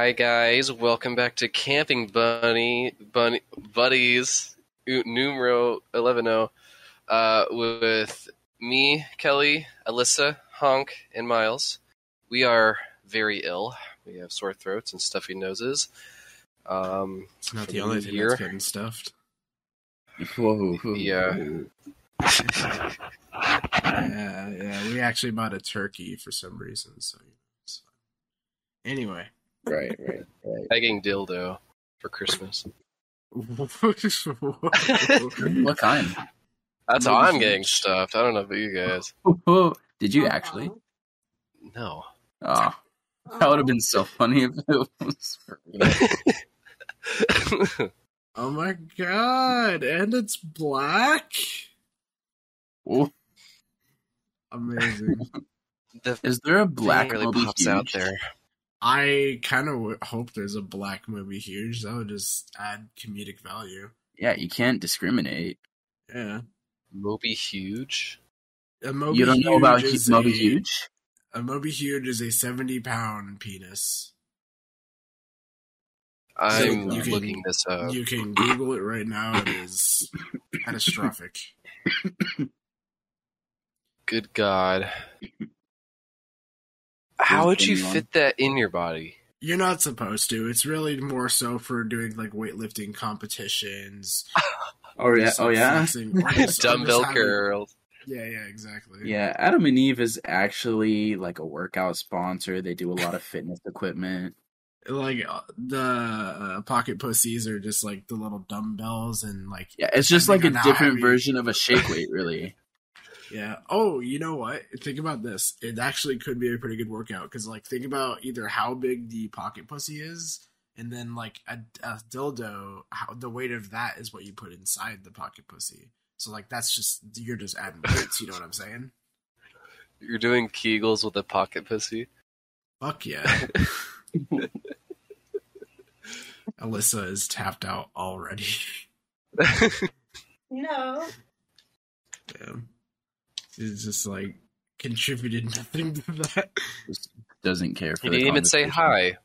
Hi guys, welcome back to Camping Bunny Bunny Buddies numero 110 uh, with me, Kelly, Alyssa, Honk, and Miles. We are very ill. We have sore throats and stuffy noses. Um, It's not the only thing year. that's getting stuffed. Whoa. Yeah. yeah, yeah. We actually bought a turkey for some reason, so you know, it's fine. Anyway. Right, right, right. begging dildo for Christmas. What kind? That's how I'm getting stuffed. I don't know about you guys. Did you actually? No. Oh, that would have been so funny if it was. for real. Oh my god, and it's black? Ooh. Amazing. the Is there a black black really pops out there. I kind of w- hope there's a black movie huge. That would just add comedic value. Yeah, you can't discriminate. Yeah. Moby Huge. A Moby you don't know about Huge is Moby a- Huge? A Moby Huge is a 70 pound penis. I'm you can- looking this up. You can Google it right now. It is catastrophic. Good God. How would you anyone? fit that in your body? You're not supposed to. It's really more so for doing like weightlifting competitions. Oh yeah, oh yeah. or Dumbbell curls. Yeah, yeah, exactly. Yeah, Adam and Eve is actually like a workout sponsor. They do a lot of fitness equipment. Like uh, the uh, pocket pussies are just like the little dumbbells and like Yeah, it's just like a Depending on how different heavy- version of a shake weight, really. Yeah. Oh, you know what? Think about this. It actually could be a pretty good workout because, like, think about either how big the pocket pussy is, and then like a, a dildo. How the weight of that is what you put inside the pocket pussy. So like that's just you're just adding weights. You know what I'm saying? You're doing Kegels with a pocket pussy. Fuck yeah. Alyssa is tapped out already. No. Damn. She's just like contributed nothing to that. Just doesn't care for You the didn't even say hi.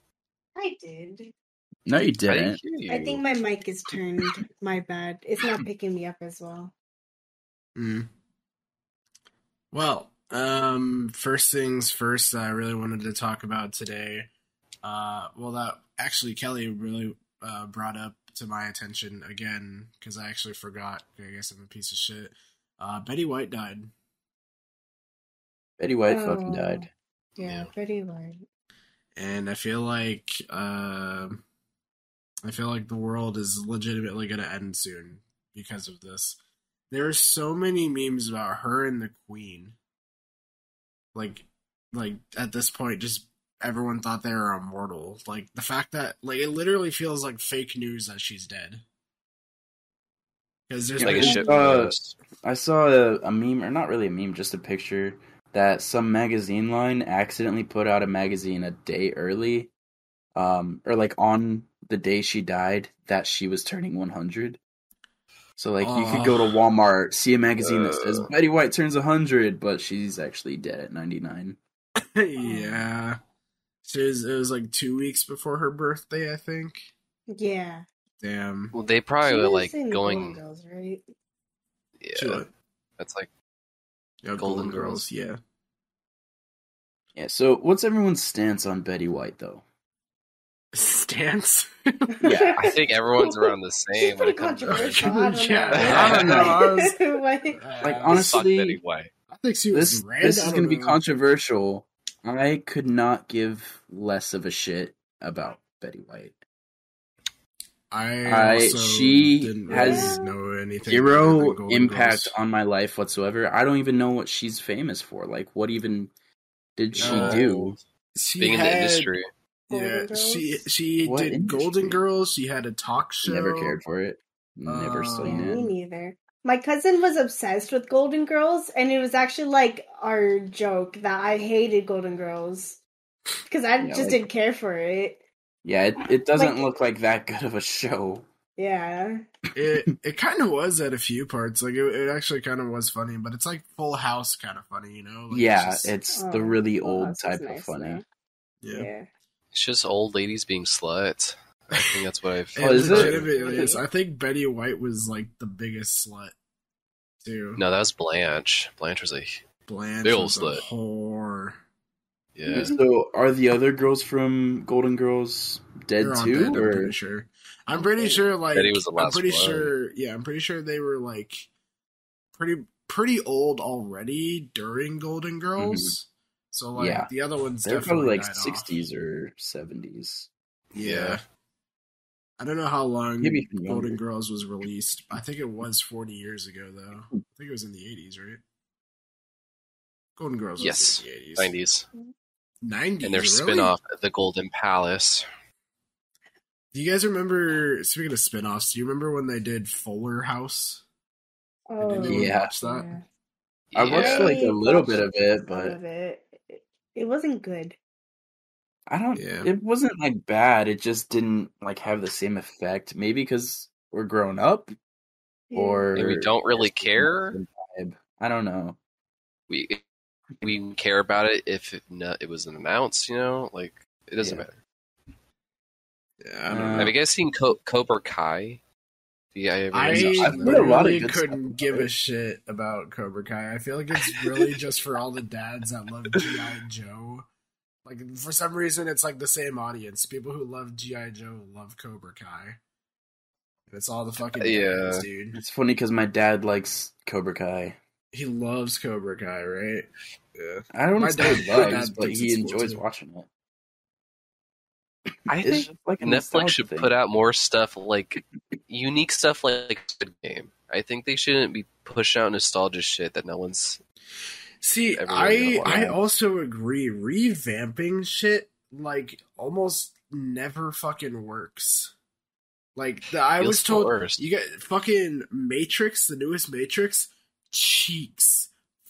I did. No, you didn't didn't. you. I think my mic is turned. My bad. It's not picking me up as well. Mm. Well, um, first things first, I really wanted to talk about today. Uh, well, that actually Kelly really uh, brought up to my attention again because I actually forgot. I guess I'm a piece of shit. Uh, Betty White died. Betty White fucking Oh. died. Yeah, Yeah. pretty white. and I feel like uh, I feel like the world is legitimately going to end soon because of this. There are so many memes about her and the Queen. Like, like at this point, just everyone thought they were immortal. Like the fact that like it literally feels like fake news that she's dead. Because there's like a been- ship Uh. I saw a, a meme, or not really a meme, just a picture that some magazine line accidentally put out a magazine a day early, um, or like on the day she died, that she was turning 100. So like you could go to Oh. Walmart, see a magazine that says Uh. Betty White turns 100, but she's actually dead at 99. yeah. She was, it was like two weeks before her birthday, I think. Yeah. Damn. Well, they She probably were like going. Girls, right? Yeah, was- that's like yeah, Golden Golden Girls. Girls. Yeah. Yeah. So what's everyone's stance on Betty White though? Stance. Yeah, I think everyone's around the same She's when it pretty comes to controversial. I don't Yeah, know. I don't know. I was- What? Like, Uh, honestly- Fuck Betty White. I think she was this this is going to be controversial. I could not give less of a shit about Betty White. I, I- also she didn't has really know anything. Zero impact Girls. on my life whatsoever. I don't even know what she's famous for. Like, what even did she Uh, do? She Being in the industry. Yeah, she she What did industry? Golden Girls. She had a talk show. Never cared for it. Never Uh, seen Me it. neither. My cousin was obsessed with Golden Girls, and it was actually like our joke that I hated Golden Girls because I Yeah, just like- didn't care for it. Yeah, it, it doesn't Like- look like that good of a show. Yeah, It it kind of was at a few parts. Like it, it actually kind of was funny, but it's like Full House kind of funny, you know? Like, yeah, just- it's Oh, the really old that's type nice, of funny. yeah. yeah. It's just old ladies being sluts. I think that's what I've. Oh, is it? legitimately is. I think Betty White was like the biggest slut too. No, that was Blanche. Blanche was like, Blanche Big ol' was a slut. whore. Yeah. So are the other girls from Golden Girls dead They're too? dead, I'm or pretty sure. I'm pretty sure. Like Betty was the I'm pretty one. sure. Yeah, I'm pretty sure they were like pretty pretty old already during Golden mm-hmm. Girls. So like Yeah. the other ones, they're definitely probably like died off. sixties or seventies. Yeah. Yeah. I don't know how long Maybe Golden younger. Girls was released. I think it was 40 years ago, though. I think it was in the 80s, right? Golden Girls Yes. 80s. 90s. 90s, And their really? spin off, The Golden Palace. Do you guys remember, speaking of spin offs, do you remember when they did Fuller House? Oh, Did anyone Yeah. watch that? I watched like a little bit of it, but of it. It wasn't good. I don't. Yeah. It wasn't like bad. It just didn't like have the same effect. Maybe because we're grown up, Yeah. or And we don't really care. not the vibe. I don't know. We we care about it if it, no, it was announced, you know? Like, it doesn't Yeah. matter. Yeah, I don't Uh, know. Have you guys seen Co- Cobra Kai? Yeah, I, I I've heard a lot of literally good stuff couldn't about give a shit about Cobra Kai. I feel like it's really just for all the dads that love G.I. Joe. Like, for some reason, it's like the same audience. People who love G.I. Joe love Cobra Kai. And it's all the fucking dads, Yeah. dude. It's funny because my dad likes Cobra Kai. He loves Cobra Kai, right? Yeah. I don't My know say dad- he my loves, but he enjoys too. watching it. I It's think just like Netflix should thing. put out more stuff like unique stuff like Squid Game. I think they shouldn't be pushing out nostalgia shit that no one's. See, I I also agree. Revamping shit like almost never fucking works. Like the, I Feels was told, forced. you got fucking Matrix, the newest Matrix, cheeks,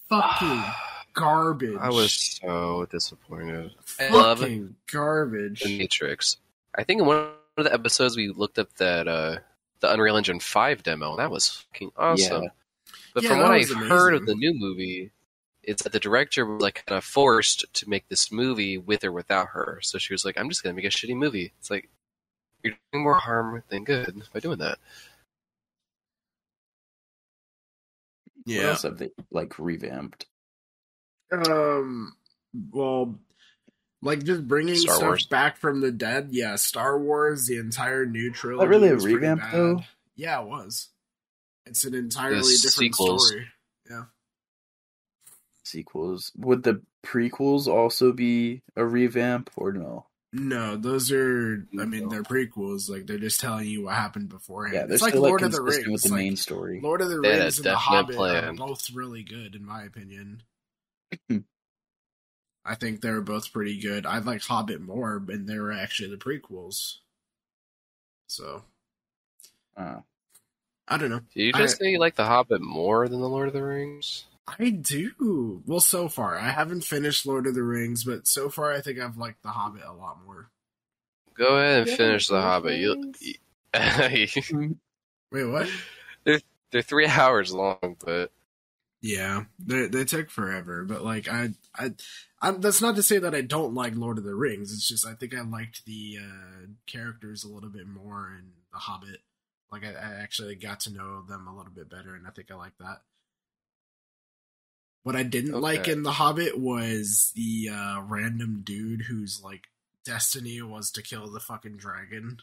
fucking garbage. I was so disappointed. I love fucking garbage. The Matrix. I think in one of the episodes we looked up that uh, the Unreal Engine Five demo. That was fucking awesome. Yeah. But Yeah, from what I've heard of the new movie, it's that the director was like kind of forced to make this movie with or without her. So she was like, "I'm just gonna make a shitty movie." It's like you're doing more harm than good by doing that. What else have they like revamped? Um. Well, like just bringing Star stuff Wars. back from the dead. Yeah, Star Wars, the entire new trilogy. really a revamp, though? Yeah, it was. It's an entirely The different sequels. story. Yeah. Sequels. Would the prequels also be a revamp or no? No, those are. I mean, they're prequels. Like they're just telling you what happened beforehand. Yeah, it's like Lord like of the Rings. with the like, main story. Lord of the They had Rings and the definite Hobbit plan. are both really good, in my opinion. I think they're both pretty good. I like Hobbit more, and they were actually the prequels. So Uh, I don't know. Did you I- just say you like The Hobbit more than The Lord of the Rings? I do. Well, so far I haven't finished Lord of the Rings, but so far I think I've liked The Hobbit a lot more. Go ahead and You finish The Hobbit. You, Wait, what? they're three hours long, but Yeah, they they took forever, but like I I, I that's not to say that I don't like Lord of the Rings. It's just I think I liked the uh, characters a little bit more in The Hobbit. Like I, I actually got to know them a little bit better, and I think I like that. What I didn't like in The Hobbit was the uh, random dude whose like destiny was to kill the fucking dragon,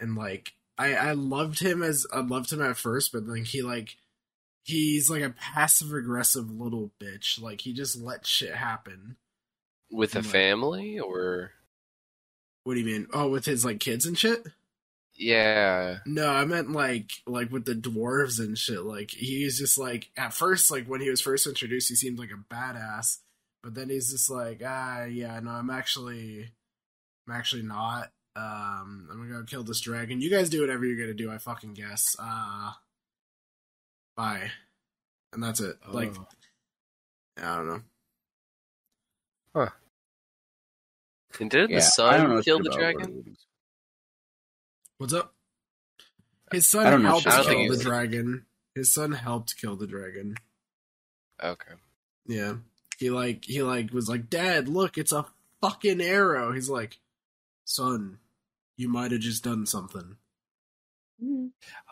and like I I loved him as I loved him at first, but then he like he's like a passive aggressive little bitch. Like he just lets shit happen. with a Like- family or What do you mean? Oh, with his like kids and shit? Yeah, No, I meant like like with the dwarves and shit. Like he's just like at first, like when he was first introduced, he seemed like a badass, but then he's just like, ah, yeah, no, I'm actually, I'm actually not. Um, I'm gonna go kill this dragon. You guys do whatever you're gonna do. I fucking guess. Uh, bye, and that's it. Like, Oh. I don't know. Huh. and did yeah, the I don't know son shit kill the about Lord dragon? The Rings. What's up? His son don't know helped kill the of dragon. His son helped kill the dragon. Okay, Yeah. He like he like was like, Dad, look, it's a fucking arrow. He's like, son, you might have just done something.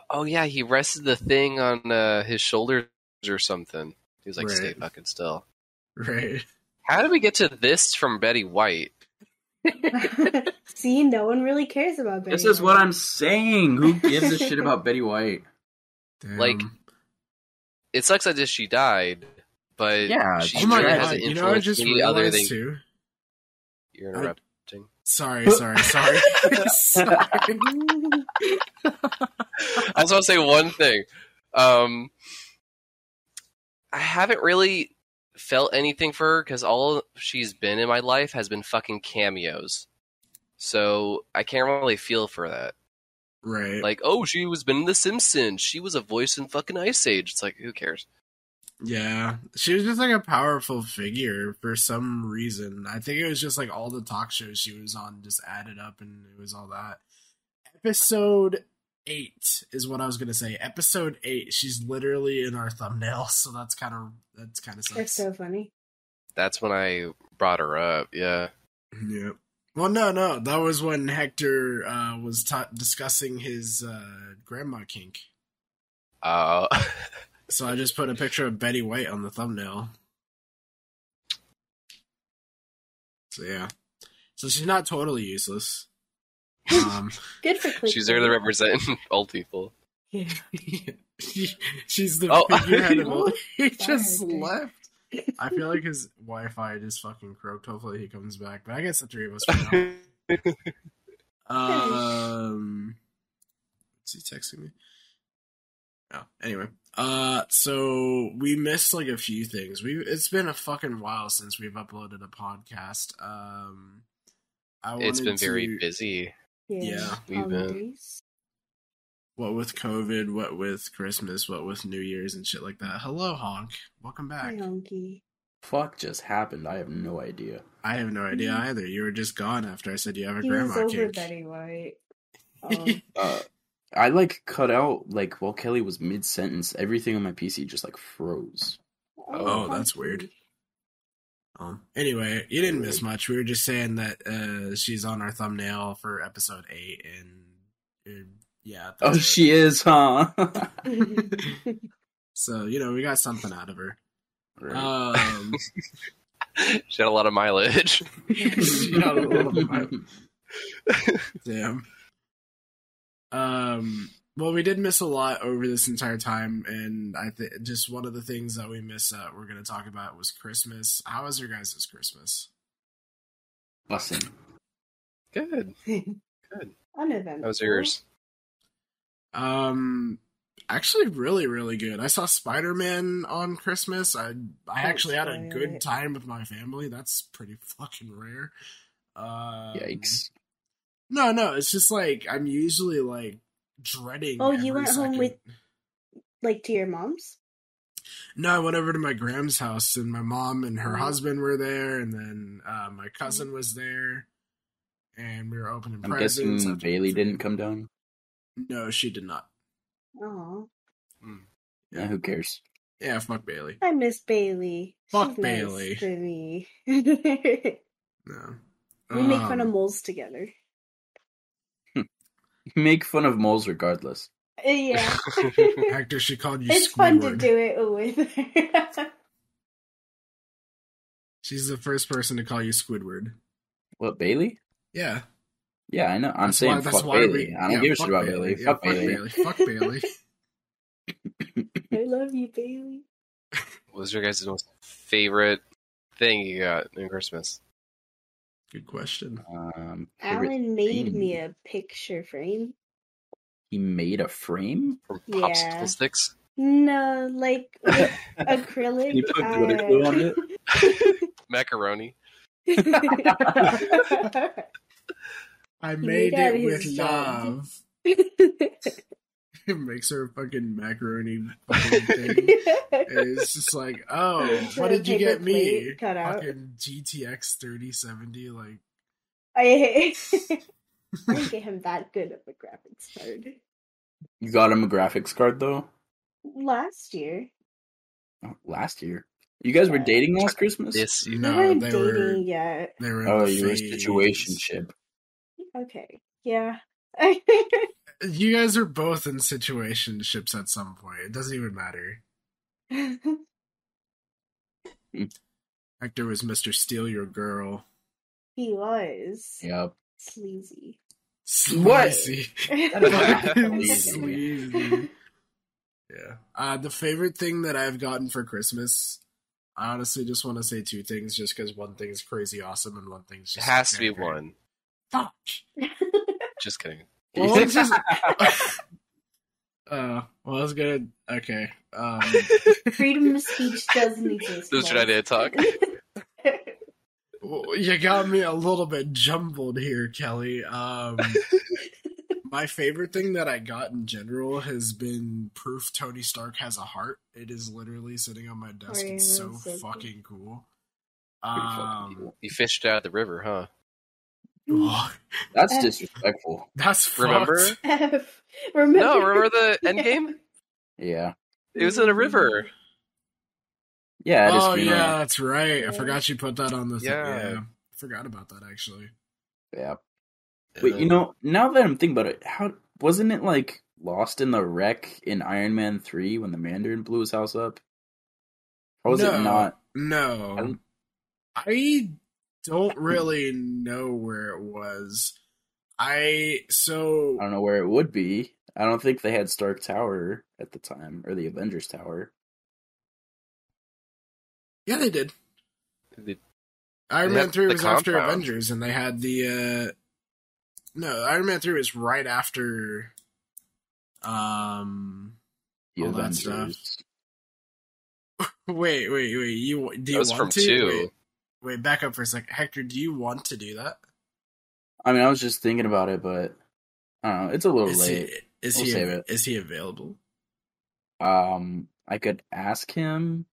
Oh yeah, he rested the thing on uh, his shoulders or something. He was like, Right. "Stay fucking still." Right. How did we get to this from Betty White? See, no one really cares about Betty. This is what I'm saying. Who gives a shit about Betty White? Damn. Like, It sucks that she died, but Yeah, she oh my god, hasn't you know, I just any other than too. you're interrupting. Sorry, sorry, sorry. sorry. I just want to say one thing. Um, I haven't really felt anything for her because all she's been in my life has been fucking cameos. So I can't really feel for that. Right. Like, oh, she was been in The Simpsons. She was a voice in fucking Ice Age. It's like, who cares? Yeah, she was just like a powerful figure for some reason. I think it was just like all the talk shows she was on just added up, and it was all that. Episode eight is what I was gonna say. Episode eight, she's literally in our thumbnail, so that's kind of that's kind of That's sucks. so funny. That's when I brought her up. Yeah. Yep. Well, no, no, that was when Hector uh, was ta- discussing his uh, grandma kink. Uh, So I just put a picture of Betty White on the thumbnail. So yeah. So she's not totally useless. Um, Good for clickbait. she's there to represent old people. Yeah. she's the Oh. figurehead of all. He just left. I feel like his Wi-Fi just fucking croaked. Hopefully he comes back. But I guess the three of us. For now. Um, is he texting me? Oh, anyway. Uh, so we missed like a few things. We it's been a fucking while since we've uploaded a podcast. Um, I it's been wanted very to- busy. Yeah, we've been- holidays. What with COVID, what with Christmas, what with New Year's and shit like that. Hello, honk. Welcome Hi, back. Honky. Fuck just happened. I have no idea. I have no idea either. You were just gone after I said you have a He was grandma over kink. Betty White. Um, Uh, I like cut out like while Kelly was mid sentence. Everything on my PC just like froze. Oh, that's Honky. weird. Um, anyway, you didn't miss much. We were just saying that uh, she's on our thumbnail for episode eight, and uh, yeah. Oh, that's she is, huh? So you know, we got something out of her. Right. Um, She had a lot of mileage. she got a little bit- damn. Um. Well, we did miss a lot over this entire time, and I think just one of the things that we miss that we're going to talk about was Christmas. How was your guys' Christmas? Bussin'. Good. Good. Uneventful. How was yours? Um, actually, really, really good. I saw Spider Man on Christmas. I I actually had a good time with my family. That's pretty fucking rare. Um, Yikes. No, no, it's just like I'm usually like dreading. Oh, you every went home with- Like to your mom's? No, I went over to my Graham's house, and my mom and her Oh. husband were there, and then uh, my cousin was there, and we were opening I'm presents. guessing Bailey didn't come down. No, she did not. Oh, Yeah, who cares? Yeah, fuck Bailey. I miss Bailey. Fuck She's nice Bailey. to me. no. we No. make fun of Um, moles together. Make fun of moles regardless. Uh, Yeah, Hector, she called you it's fun to do it with her. She's the first person to call you Squidward. What, Bailey? Yeah. Yeah, I know. I'm That's saying why- that's fuck why Bailey. we- I don't yeah, give a shit about Bailey. Yeah, fuck Bailey. Bailey. Fuck Bailey. I love you, Bailey. What was your guys' most favorite thing you got in Christmas? Good question. Um, Alan made thing. me a picture frame. He made a frame. From Yeah. popsicle sticks? No, like with acrylic. You put glitter glue on it. Macaroni. I made made it with love. it makes her a fucking macaroni fucking thing. And it's just like, oh, The what did you get me? cut out. Fucking GTX 3070, like I hate. I didn't get him that good of a graphics card You got him a graphics card though. last year. Oh, last year. You guys were dating last Christmas? This We No, weren't they dating were. yet. They were. in Oh, the you were phase. situationship. Okay. Yeah. You guys are both in situationships at some point. It doesn't even matter. Hector was Mister Steal Your Girl. he was Yep. sleazy. Sleazy. Sleazy. Sleazy. Yeah. Uh, the favorite thing that I've gotten for Christmas, I honestly just want to say two things, just because one thing is crazy awesome and one thing's It just has to be great. one. Fuck. Just kidding. Well, it's just- Uh, well, that's good. Okay. Um, Freedom of speech doesn't exist. This is your idea to talk. well, you got me a little bit jumbled here, Kelly. Um, my favorite thing that I got in general has been proof Tony Stark has a heart. It is literally sitting on my desk. Oh, it's so so fucking cool. Pretty fucking Um, cool. You fished out of the river, huh? That's Eh. disrespectful. that's fucked. Remember? F. Remember? No, remember the end game? Yeah. It was in a river. Yeah. I just Oh yeah, like, that's right. I forgot you put that on the. Thing. Yeah. Yeah, I forgot about that actually. yeah. Wait, you know, now that I'm thinking about it, how wasn't it like lost in the wreck in Iron Man three when the Mandarin blew his house up? Or was No. it not? No, I don't- I don't really know where it was. I so I don't know where it would be. I don't think they had Stark Tower at the time or the Avengers Tower. yeah, they did. The- Iron They Man three the was after. Avengers, and they had the uh no Iron Man three was right after um The All that Avengers. wait wait wait you do you That was want from to two. Wait, wait back up for a second Hector do you want to do that I mean, I was just thinking about it, but I don't know. It's a little is late. he is We'll he save it. is he available Um, I could ask him.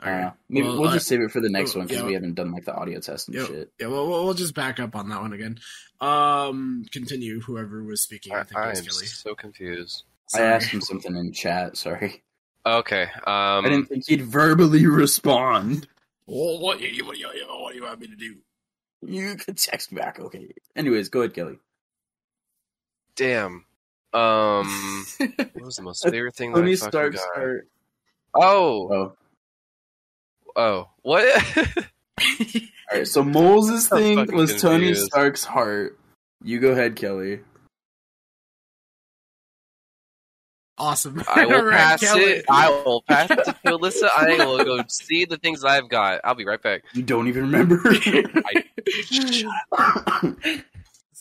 I don't Alright. know. Maybe Well, we'll I- just save it for the next well, one because yeah. we haven't done like the audio test and Yep. shit. Yeah, well, we'll we'll just back up on that one again. Um, continue. Whoever was speaking, I I, think it was I'm Kelly. so confused. I asked him something in chat. Sorry, Okay. Um, I didn't think he'd verbally respond. Well, what, do you- what, you, what do you want me to do? You can text back, okay? Anyways, go ahead, Kelly. Damn. Um, what was the most favorite thing that I Tony fucking Stark's got? heart. Oh, Oh, oh, what? all right. So Moses' I'm thing was Tony confused. Stark's heart. You go ahead, Kelly. Awesome. I will pass Kelly. it. I will pass it to Alyssa. I will go see the things I've got. I'll be right back. You don't even remember.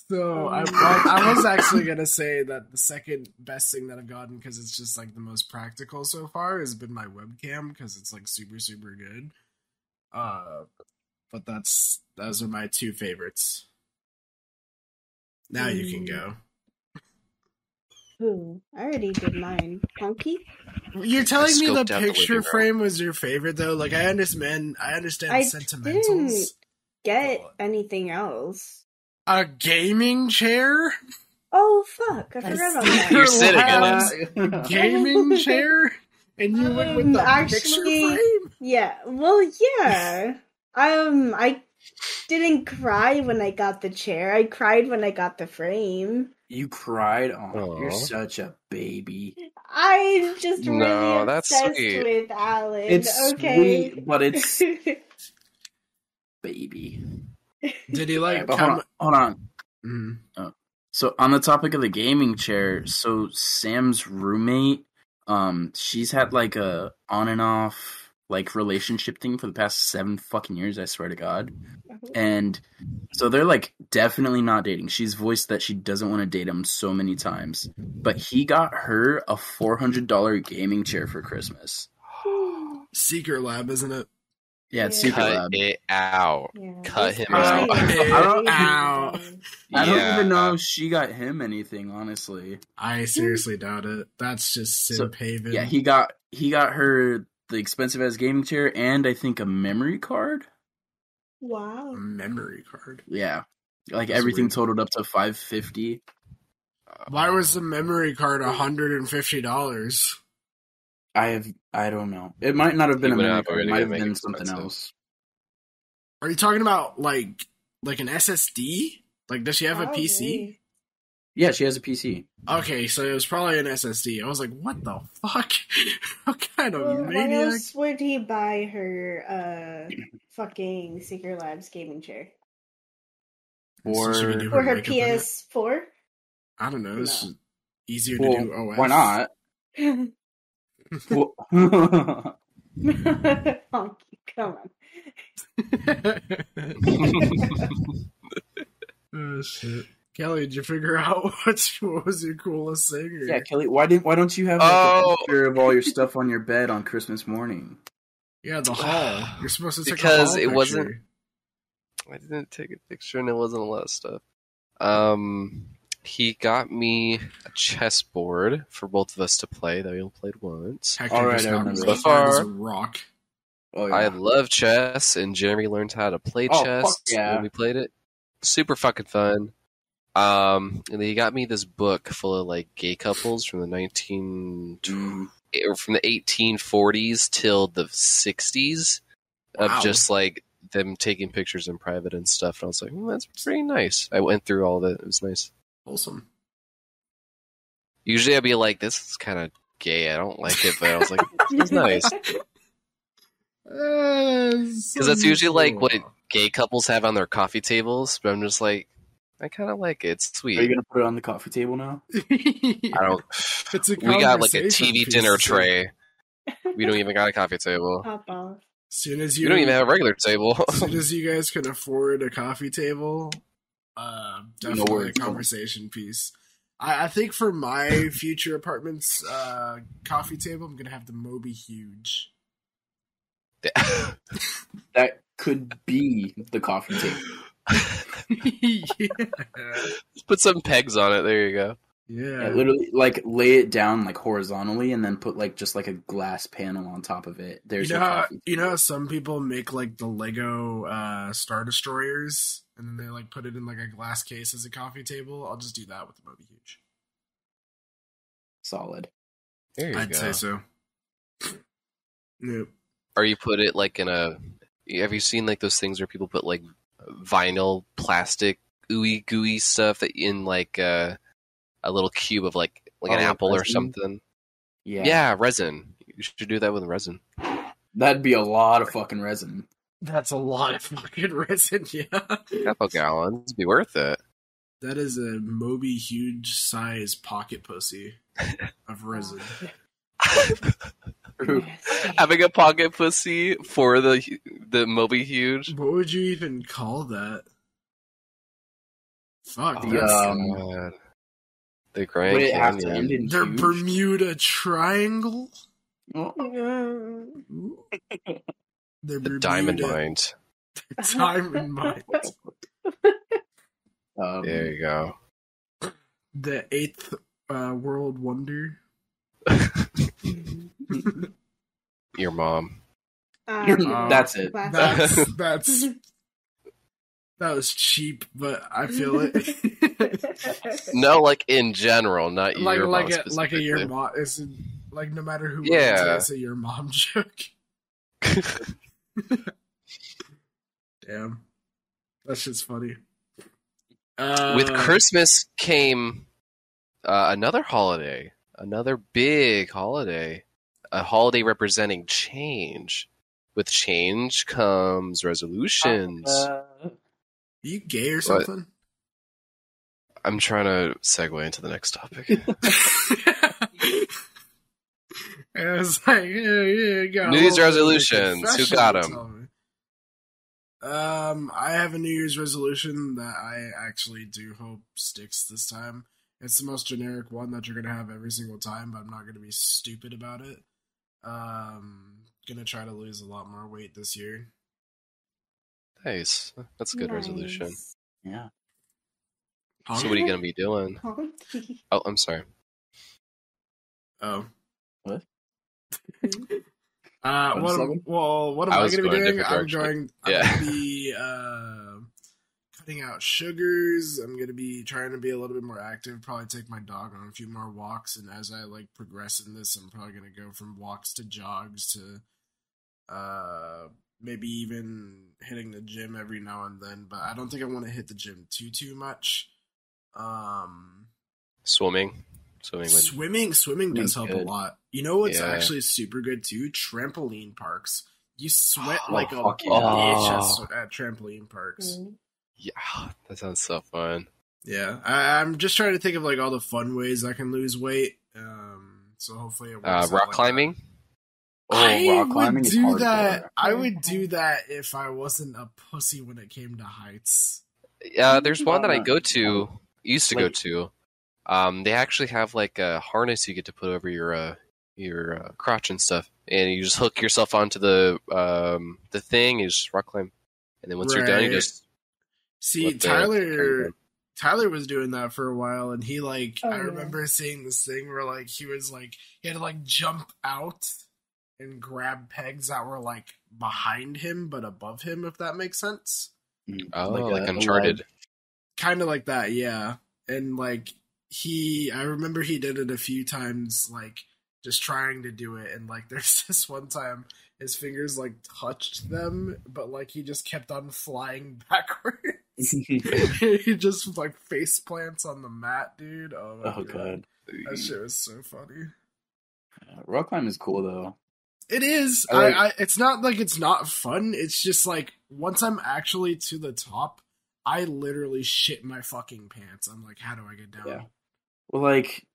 So I, well, I was actually gonna say that the second best thing that I've gotten because it's just like the most practical so far has been my webcam because it's like super super good. Uh, but that's those are my two favorites. Now you can go. Who? I already did mine. Honky? You're telling me the scoped out the picture frame was your favorite though. Like I understand, I understand I sentimentals. didn't get Oh. anything else. A gaming chair, Oh fuck! I forgot about that. You're sitting in it. it. gaming chair, and you went with Um, the actually- picture frame. Yeah. Well, yeah. Um, I didn't cry when I got the chair. I cried when I got the frame. You cried. Oh, you're such a baby. I'm just really No, that's obsessed sweet. with Alan. It's okay. sweet, but it's baby. Did he like But hold on, hold on. Mhm. So on the topic of the gaming chair, so Sam's roommate, um, she's had like a on and off like relationship thing for the past seven fucking years. I swear to God. And so they're like definitely not dating. She's voiced that she doesn't want to date him so many times. But he got her a four hundred dollar gaming chair for Christmas. Secretlab, isn't it? Yeah, it's Yeah. Secret Cut Lab. it out. Yeah. Cut him crazy. out. I don't- Ow. I don't Yeah. even know if she got him anything, honestly. I seriously doubt it. That's just So, Simp Haven. Yeah, he got he got her the expensive ass gaming chair and I think a memory card. Wow. a memory card. Yeah. Like That's everything weird. totaled up to five fifty. Why uh, was the memory card hundred and fifty dollars? I have. I don't know. It might not have been a memory card. It might have been something expensive. else. Are you talking about like like an SSD? Like, does she have a oh, PC? Probably. Yeah, she has a PC. Okay, so it was probably an SSD. I was like, what the fuck? what kind of Well, why maniac? else would he buy her uh fucking Secret Labs gaming chair? Or- So she could For her makeup? PS4? I don't know. It's No. easier Well, to do OS. why not? Well- Honky, come on. oh shit. Kelly, did you figure out what's, what was your coolest thing? Or... yeah, Kelly. Why didn't? Why don't you have like, Oh. a picture of all your stuff on your bed on Christmas morning? Yeah, the hall. You're supposed to take Because a hall it wasn't- I didn't take a picture, and it wasn't a lot of stuff. Um, he got me a chessboard for both of us to play that we only played once. Hector All right, just I got remember me that. as hard as So a rock. Oh I love chess, and Jeremy learned how to play Oh, chess fuck yeah. when we played it. Super fucking fun. Um, and they got me this book full of like gay couples from the nineteen Mm. or from the 1840s till the 60s of Wow. just like them taking pictures in private and stuff. And I was like, well, that's pretty nice. I went through all of it. It was nice. Awesome. Usually I'd be like, this is kind of gay. I don't like it, but I was like, it's nice. Because Because that's usually like what gay couples have on their coffee tables. But I'm just like, I kind of like it. It's Are you gonna put it on the coffee table now? I don't. It's a We got like a TV dinner tray. We don't even got a coffee table. Pop off. As soon as you, You don't even have a regular table. as soon as you guys can afford a coffee table, uh, definitely a conversation piece. I, I think for my future apartment's uh, coffee table, I'm gonna have the Moby Huge. That could be the coffee table. Yeah. Put some pegs on it. There you go. Yeah. Yeah, literally, like lay it down like horizontally, and then put like just like a glass panel on top of it. There's you your know, how, coffee. you know how some people make like the Lego uh, Star Destroyers, and then they like put it in like a glass case as a coffee table. I'll just do that with the Moby Huge. Solid. There you I'd go. say so. Nope. or you put it like in a have you seen like those things where people put like vinyl plastic ooey gooey stuff that in like uh, a little cube of like like an Oh, like apple or something Yeah. yeah. resin you should do that with resin That'd be a lot of fucking resin. That's a lot of fucking resin, yeah. a couple gallons be worth it That is a Moby huge size pocket pussy of resin. having a pocket pussy for the the moby huge What would you even call that? Fuck, Oh, that's um, God. the grand Would it have to canyon end in the huge? Bermuda Triangle. Oh, Ooh. The, the diamond mines Diamond mines. um, there you go The eighth uh, world wonder. your mom You're- Um, that's it. That's that's that was cheap, but I feel it. no like in general not like your like mom a like a your specifically. mom. It's like no matter who. Yeah. it's a your mom joke. Damn, that shit's funny. Uh, with Christmas came uh, another holiday, another big holiday, a holiday representing change. With change comes resolutions. Uh, are you gay or What? something? I'm trying to segue into the next topic. I was like, yeah, yeah, got New Year's resolutions. Who got them? Um, I have a New Year's resolution that I actually do hope sticks this time. It's the most generic one that you're gonna have every single time, but I'm not gonna be stupid about it. Um, gonna try to lose a lot more weight this year. nice. That's a good resolution. Nice. yeah. So what are you going to be doing? Honky. Oh, I'm sorry. Oh. What? Uh, what? Well, what am I I, going to be doing? I'm going. I'm Yeah. going to be uh, putting out sugars. I'm gonna be trying to be a little bit more active. Probably take my dog on a few more walks, and as I like progress in this, I'm probably gonna go from walks to jogs to uh maybe even hitting the gym every now and then. But I don't think I want to hit the gym too too much. Um, Swimming, swimming. Would, swimming swimming does Swimming's help a lot. You know what's Yeah. actually super good too? Trampoline parks. You sweat Oh, like a fuck bitch at Oh. at trampoline parks. Mm. Yeah, that sounds so fun. Yeah, I, I'm just trying to think of like all the fun ways I can lose weight. Um, so hopefully it works. Uh, out rock like climbing. Oh, I rock would climbing is do that. I would do that if I wasn't a pussy when it came to heights. Uh, there's one that I go to, used to go to. Um, they actually have like a harness you get to put over your uh, your uh, crotch and stuff, and you just hook yourself onto the um, the thing. You just rock climb, and then once you're done, you just See, Tyler, Tyler was doing that for a while, and he like Oh, I yeah. remember seeing this thing where like he was like he had to like jump out and grab pegs that were like behind him but above him, if that makes sense. oh, Like like, a- a Uncharted. ledge. kind of like that yeah and like he i remember he did it a few times like just trying to do it and like there's this one time his fingers like touched them but like he just kept on flying backwards he just like face plants on the mat dude oh, my oh god, that shit was so funny rock climbing is cool though. it is I like- I, I it's not like it's not fun it's just like once i'm actually to the top i literally shit my fucking pants i'm like how do i get down Yeah. Well, like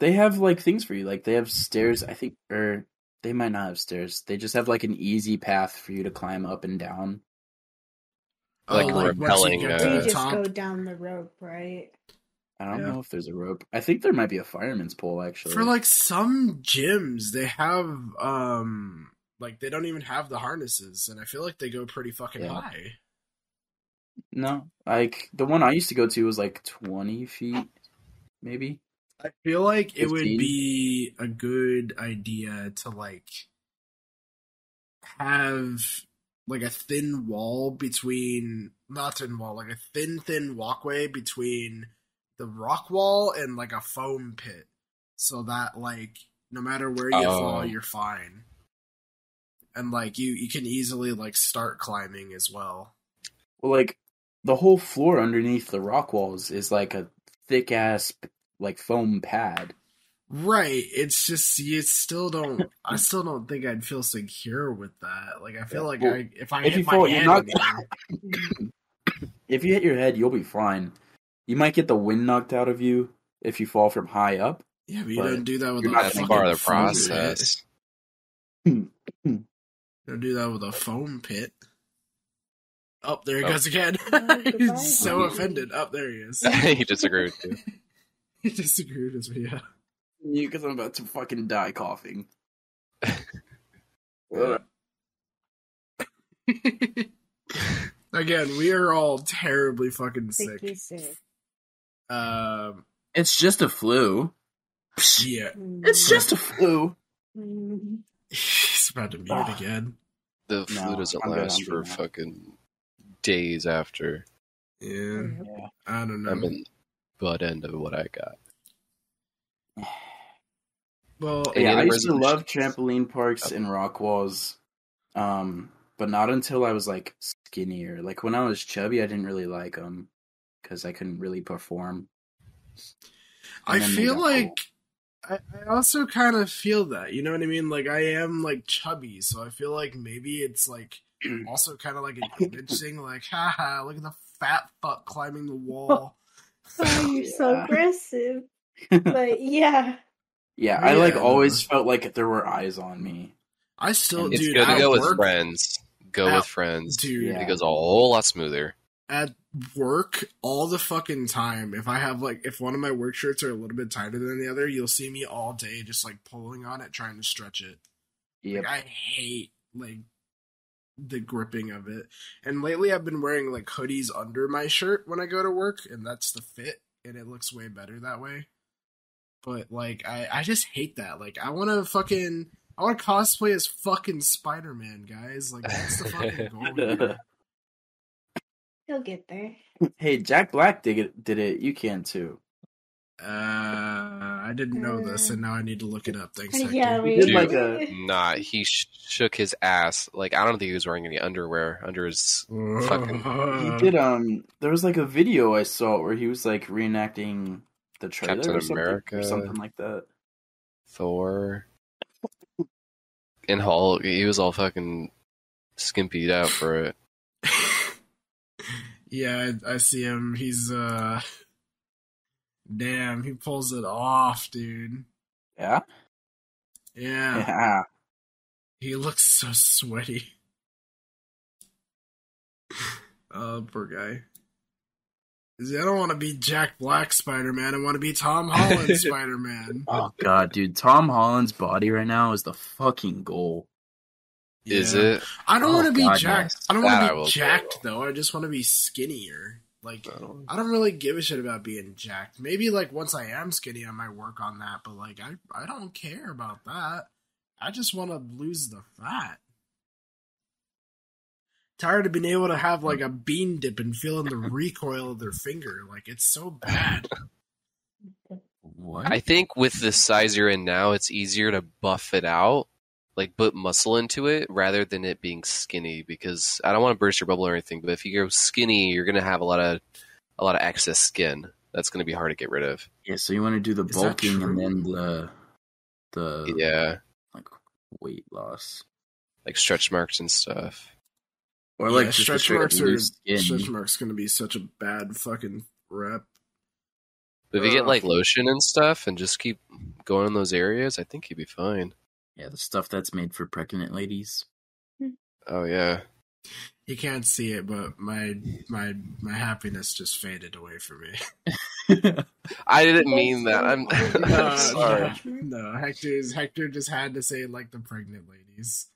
they have like things for you. Like they have stairs. I think, or they might not have stairs. They just have like an easy path for you to climb up and down. Like Oh, a once rappelling, you uh, you just top. go down the rope, right? I don't Yeah. know if there's a rope. I think there might be a fireman's pole actually. For like some gyms, they have um like they don't even have the harnesses, and I feel like they go pretty fucking Yeah. high. no, like the one I used to go to was like twenty feet, maybe. I feel like it would be a good idea to like have like a thin wall between not thin wall, like a thin thin walkway between the rock wall and like a foam pit, so that like no matter where you Oh. fall, you're fine. And like you, you can easily like start climbing as well. Well, like the whole floor underneath the rock walls is like a thick ass like foam pad. Right. It's just you still don't. I still don't think I'd feel secure with that. Like I feel Yeah. like Well, I if I if hit you my fall, you're head, not- If you hit your head, you'll be fine. You might get the wind knocked out of you if you fall from high up. yeah, but you But don't do that with you're a not fucking part of the process. Pit. Don't do that with a foam pit. Oh, there he Oh. goes again. Oh. He's so offended. Up there he is. he disagree with you. he disagreed with me. Yeah. You, because I'm about to fucking die coughing. Again, we are all terribly fucking sick. Sicky sick. Um, It's just a flu. yeah, It's just a flu. Mm. he's about to mute again. The flu No, doesn't I'm last for good now. fucking days after. Yeah, Yeah. I don't know. I'm in butt end of what I got. well, yeah, I used to love trampoline parks and rock walls, um, but not until I was like skinnier. Like when I was chubby, I didn't really like them because I couldn't really perform. I And then they feel like cool. I, I also kind of feel that. You know what I mean? Like I am like chubby, so I feel like maybe it's like also kind of like an image thing. Like, haha, look at the fat fuck climbing the wall. Oh, you're so aggressive. But yeah. Yeah, I like always felt like there were eyes on me. I still, do. It's dude, good to at go with friends. Go At- with friends. dude. Yeah. It goes a whole lot smoother. At work, all the fucking time. If I have like, if one of my work shirts are a little bit tighter than the other, you'll see me all day just like pulling on it, trying to stretch it. Yep. Like I hate like the gripping of it. And lately I've been wearing like hoodies under my shirt when I go to work and that's the fit and it looks way better that way. But like I I just hate that. Like I want to fucking I want to cosplay as fucking Spider-Man, guys. Like that's the fucking goal. here. He'll get there. Hey, Jack Black did it. Did it? You can too. Uh, I didn't know this, and now I need to look it up. Thanks, Hector. Yeah, we did Dude. like a- Nah, he sh- shook his ass. Like I don't think he was wearing any underwear under his. Fucking- He did. Um, there was like a video I saw where he was like reenacting the trailer Captain or something, America. or something like that. Thor. And Hulk, he was all fucking skimpied out for it. yeah, I, I see him. He's uh, damn, he pulls it off, dude. Yeah. Yeah, Yeah. he looks so sweaty. oh, poor guy. I don't want to be Jack Black Spider Man. I want to be Tom Holland Spider Man. Oh god, dude, Tom Holland's body right now is the fucking goal. Is it? I don't Oh, want to be God, jacked. yes. I don't want to be say, jacked though. though. I just want to be skinnier. Like I don't- I don't really give a shit about being jacked. Maybe like once I am skinny, I might work on that. But like I, I don't care about that. I just want to lose the fat. Tired of being able to have like a bean dip and feeling the recoil of their finger. Like it's so bad. What? I think with the size you're in now, it's easier to buff it out, like put muscle into it, rather than it being skinny. Because I don't want to burst your bubble or anything, but if you go skinny, you're gonna have a lot of a lot of excess skin. That's gonna be hard to get rid of. yeah, so you want to do the Is bulking and then the the Yeah, like weight loss, like stretch marks and stuff. Or like Yeah, stretch marks are skin. stretch marks going to be such a bad fucking rep. But if you get like lotion and stuff, and just keep going in those areas, I think you'd be fine. Yeah, the stuff that's made for pregnant ladies. Oh yeah, You can't see it, but my my my happiness just faded away from me. I didn't mean that. I'm, No, I'm sorry. No, Hector's Hector just had to say like the pregnant ladies.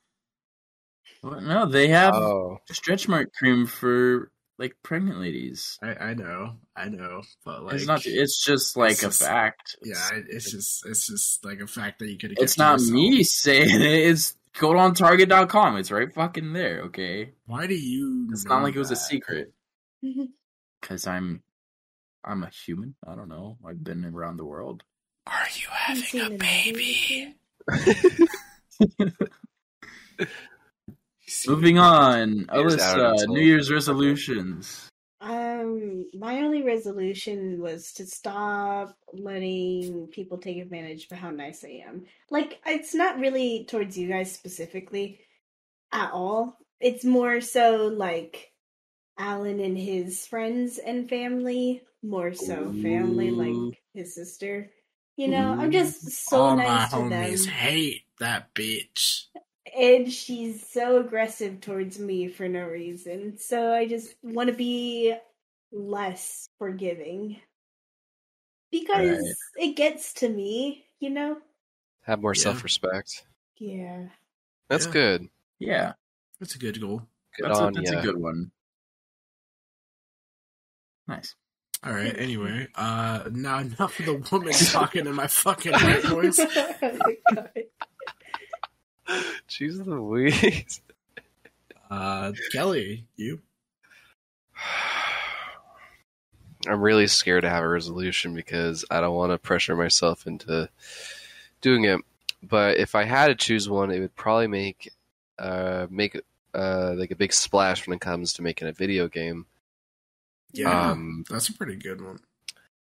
Well, no, they have Oh, stretch mark cream for like pregnant ladies. I, I know, I know, but like it's not. It's just like it's a just- fact. yeah, it- it's just it's just like a fact that you could. It's not me saying it. It's go on Target.com. It's right fucking there. Okay, Why do you? it's know not like it was a secret. Because I'm, I'm a human. I don't know. I've been around the world. Are you having a baby? Moving on, Years Alysa. New Year's resolutions. Um, my only resolution was to stop letting people take advantage of how nice I am. Like, it's not really towards you guys specifically at all. It's more so like Alan and his friends and family, more so family, Ooh. like his sister. You know, I'm just so All nice my to them homies hate that bitch. And she's so aggressive towards me for no reason. So I just want to be less forgiving because Right. it gets to me, you know. have more Yeah. self-respect. Yeah. That's Yeah. good. Yeah, That's a good goal. Good that's, a, that's ya. a good one. Nice. All right. Anyway, uh, now enough of the woman talking in my fucking white voice. Jeez Louise. Uh, Kelly, you. I'm really scared to have a resolution because I don't want to pressure myself into doing it. But if I had to choose one, it would probably make uh make uh like a big splash when it comes to making a video game. Yeah, Um, that's a pretty good one.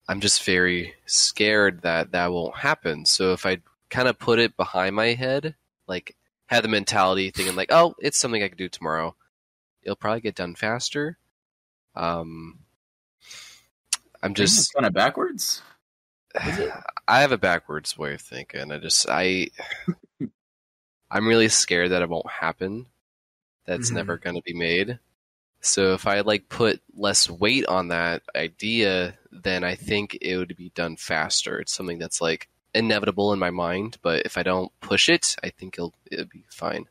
I'm just very scared that that won't happen. So if I kind of put it behind my head, like have the mentality thinking like, oh, it's something I could do tomorrow, it'll probably get done faster. Um, I'm just kind of backwards. I have a backwards way of thinking. I just I I'm really scared that it won't happen. That's Mhm. never going to be made. So if I like put less weight on that idea, then I think it would be done faster. It's something that's like inevitable in my mind, but if I don't push it, I think it'll it'll be fine.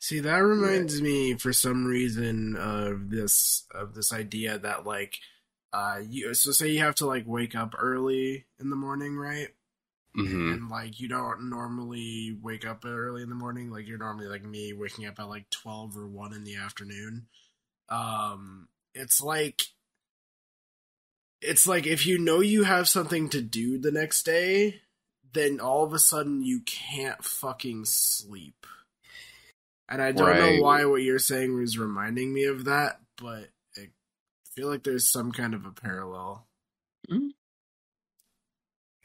See, that reminds me for some reason of this of this idea that like uh you so say you have to like wake up early in the morning, right? hmm And like you don't normally wake up early in the morning, like you're normally like me waking up at like 12 or 1 in the afternoon. Um it's like it's like if you know you have something to do the next day, then all of a sudden you can't fucking sleep. And I don't Right. know why what you're saying was reminding me of that, but I feel like there's some kind of a parallel. Hmm.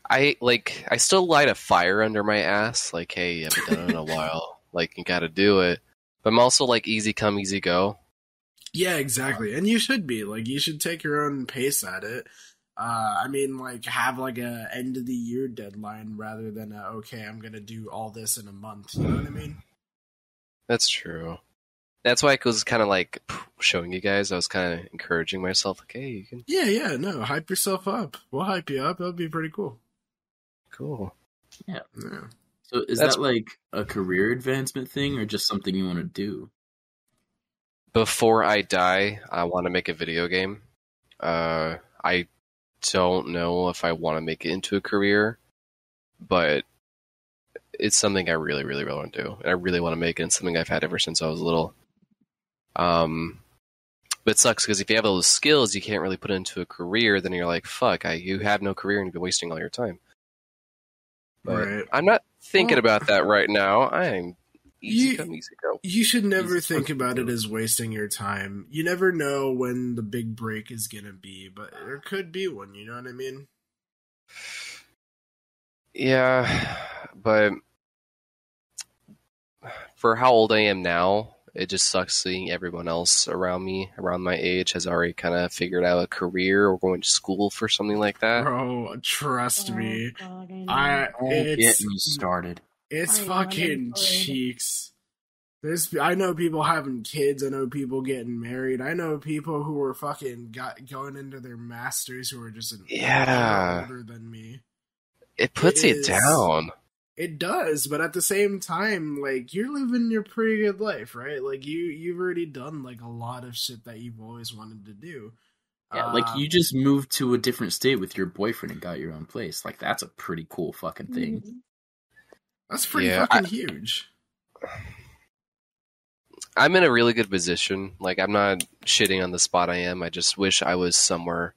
I like I still light a fire under my ass. Like, hey, you haven't done it in a while. Like, you got to do it. But I'm also like easy come, easy go. Yeah, exactly. And you should be like you should take your own pace at it. Uh, I mean, like have like a end of the year deadline rather than a, okay, I'm gonna do all this in a month. You know what I mean? That's true. That's why I was kind of like showing you guys. I was kind of encouraging myself, like, hey, you can Yeah, yeah. No, hype yourself up. We'll hype you up. That'll be pretty cool. cool. Yeah. So is That's- that like a career advancement thing or just something you want to do? Before I die, I want to make a video game. Uh, I don't know if I want to make it into a career, but it's something I really, really, really want to do, and I really want to make it. And something I've had ever since I was little. Um, but it sucks because if you have all those skills, you can't really put it into a career. Then you're like, "Fuck, I, you have no career, and you've been wasting all your time." But Right. I'm not thinking Well- about that right now. I'm easy You- come, easy go. You should never Easy think fucking about it as wasting your time. You never know when the big break is gonna be, but there could be one. You know what I mean? Yeah, but for how old I am now, it just sucks seeing everyone else around me, around my age, has already kind of figured out a career or going to school for something like that. Bro, trust oh me. Oh, God, know. I Don't it's get me started. It's I fucking I'm cheeks. There's, I know people having kids. I know people getting married. I know people who are fucking got going into their masters who are just an Yeah. older than me. It puts It you is. down. It does, but at the same time, like you're living your pretty good life, right? Like you, you've already done like a lot of shit that you've always wanted to do. Yeah, like you um, just moved to a different state with your boyfriend and got your own place. Like that's a pretty cool fucking thing. Mm-hmm. That's pretty Yeah, fucking huge. I'm in a really good position. Like, I'm not shitting on the spot I am. I just wish I was somewhere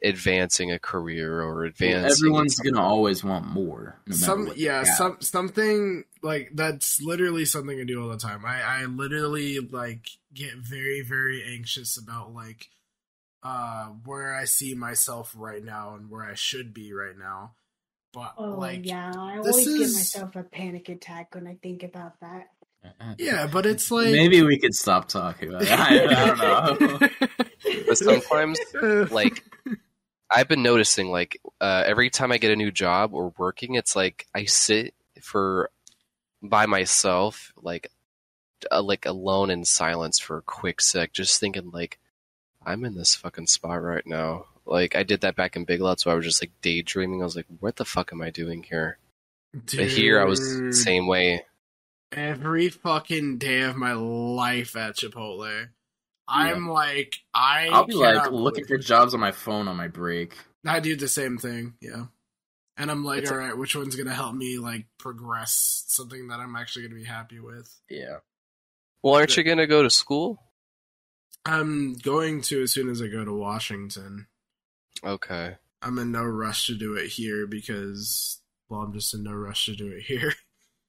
advancing a career or Well, advancing. everyone's gonna always want more. No some what yeah some something like that's literally something i do all the time i i literally like get very very anxious about like uh where i see myself right now and where i should be right now but Oh like yeah, I this always give myself a panic attack when I think about that. yeah but it's like Maybe we could stop talking about it. I, I don't know. But sometimes, like, I've been noticing, like, uh, every time I get a new job or working, it's like I sit for by myself, like, uh, like alone in silence for a quick sec, just thinking, like, I'm in this fucking spot right now. Like, I did that back in Big Lots, where I was just like daydreaming. I was like, what the fuck am I doing here? But here, I was the same way. every fucking day of my life at chipotle i'm like i I'll be like cannot looking for believe- jobs on my phone on my break. I do the same thing, yeah. And I'm like, It's a- all right, which one's gonna help me like progress something that I'm actually gonna be happy with? Yeah. Well, aren't you gonna go to school? I'm going to as soon as I go to Washington. Okay. I'm in no rush to do it here because, well, I'm just in no rush to do it here.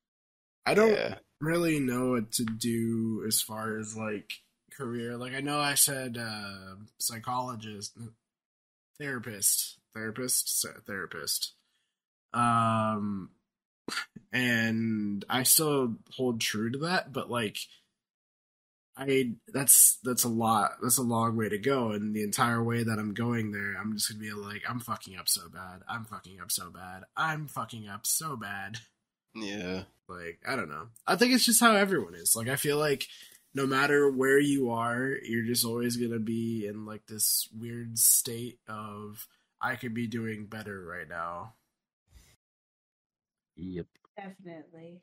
I don't Yeah. really know what to do as far as like career. Like I know I said uh psychologist, therapist, therapist, therapist. Um and I still hold true to that, but like I that's that's a lot. That's a long way to go and the entire way that I'm going there, I'm just going to be like I'm fucking up so bad. I'm fucking up so bad. I'm fucking up so bad. Yeah. Like, I don't know. I think it's just how everyone is. Like, I feel like no matter where you are, you're just always going to be in like this weird state of, I could be doing better right now. Yep. Definitely.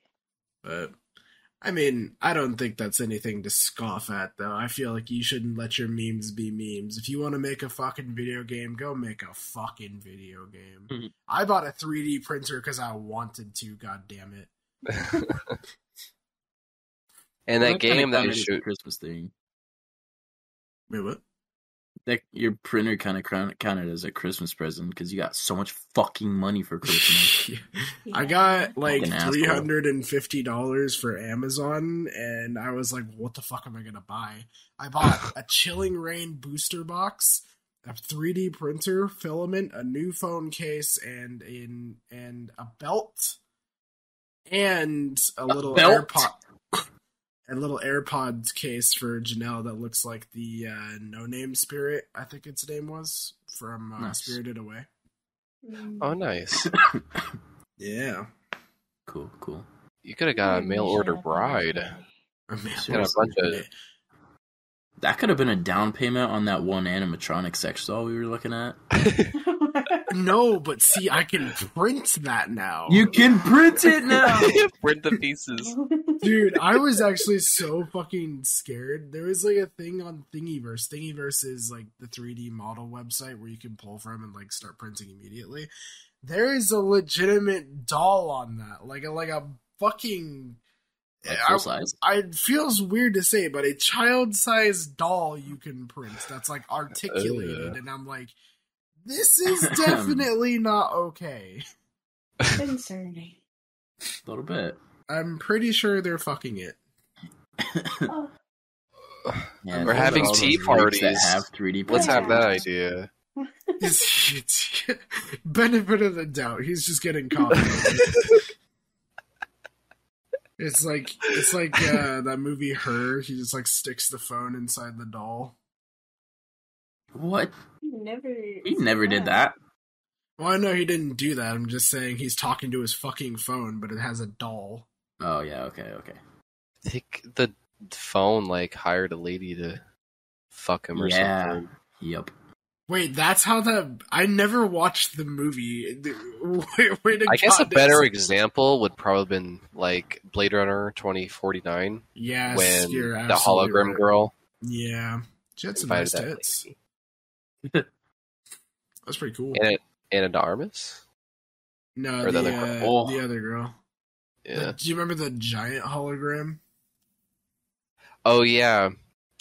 But, I mean, I don't think that's anything to scoff at, though. I feel like you shouldn't let your memes be memes. If you want to make a fucking video game, go make a fucking video game. Mhm. I bought a 3D printer because I wanted to, god damn it. and that kinda game that counted you shoot. Christmas thing. Wait, what? That your printer kind of counted as a Christmas present because you got so much fucking money for Christmas. I got like three hundred and fifty dollars for Amazon, and I was like, "What the fuck am I gonna buy?" I bought a Chilling Reign booster box, a 3D printer, filament, a new phone case, and in and a belt, and a little belt? AirPod. A little AirPods case for Janelle that looks like the uh, No Name Spirit, I think its name was from uh, Nice. Spirited Away. Mm. Oh, nice. Yeah, cool, cool. You could have got a mail order bride. I mean, Got a bunch of- That could have been a down payment on that one animatronic sex doll we were looking at. No, but see, I can print that now. You can print it now. Print the pieces. Dude, I was actually so fucking scared. There was like a thing on Thingiverse. Thingiverse is like the 3D model website where you can pull from and like start printing immediately. There is a legitimate doll on that. Like a like a fucking Like I- full size. I it feels weird to say, but a child-sized doll you can print that's like articulated, oh, Ugh. and I'm like, this is definitely not okay. Concerning. A little bit. I'm pretty sure they're fucking it. Oh, Yeah, We're having tea those rigs that parties. have 3D Let's Yeah. have that idea. It's, it's benefit of the doubt. He's just getting caught. it's like it's like uh, that movie Her. He just like sticks the phone inside the doll. What? You never. We never did that. Well, I know he didn't do that. I'm just saying he's talking to his fucking phone, but it has a doll. Oh yeah, okay, okay. I think the phone like hired a lady to fuck him or Yeah. something. Yep. Wait, that's how that. I never watched the movie. Wait, wait I guess a better that's- example would probably been like Blade Runner twenty forty nine Yes, when you're the hologram right. girl Yeah, she had some nice tits. lady. That's pretty cool. Ana, Ana de Armas. No, the, the other uh, girl. Oh. the other girl. Yeah. Do you remember the giant hologram? Oh yeah.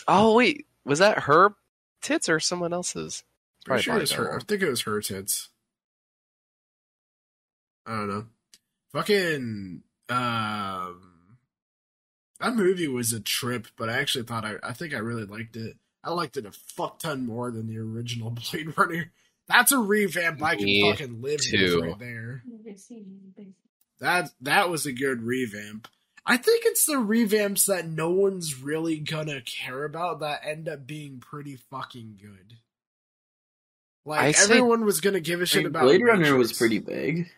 Oh wait, was that her tits or someone else's? Pretty Probably sure it was her. I think it was her tits. I don't know. Fucking um, that movie was a trip, but I actually thought I. I think I really liked it. I liked it a fuck ton more than the original Blade Runner. That's a revamp I can Me fucking live too. with right there. Never seen it. That that was a good revamp. I think it's the revamps that no one's really gonna care about that end up being pretty fucking good. Like I say- everyone was gonna give a shit mean, about Blade Runner was pretty big.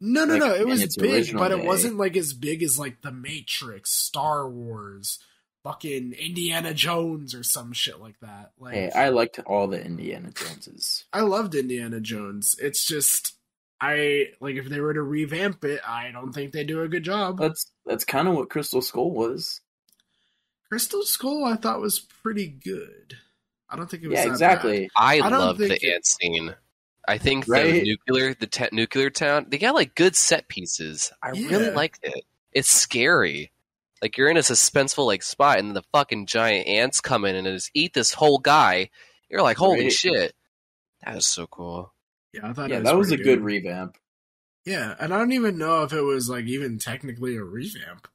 No, no, like, no. It was its big, original but it wasn't like as big as like the Matrix, Star Wars, fucking Indiana Jones, or some shit like that. Like Hey, I liked all the Indiana Joneses. I loved Indiana Jones. It's just I like if they were to revamp it, I don't think they do a good job. That's that's kind of what Crystal Skull was. Crystal Skull, I thought was pretty good. I don't think it was. Yeah, that exactly. I, I don't love the think it- ant scene. I think the nuclear, the te- nuclear town, they got like good set pieces. I really liked it. It's scary. Like you're in a suspenseful like spot, and then the fucking giant ants come in and just eat this whole guy. You're like, holy Right. shit, that is so cool. Yeah, I thought. Yeah, it that was a pretty good revamp. yeah, and I don't even know if it was like even technically a revamp.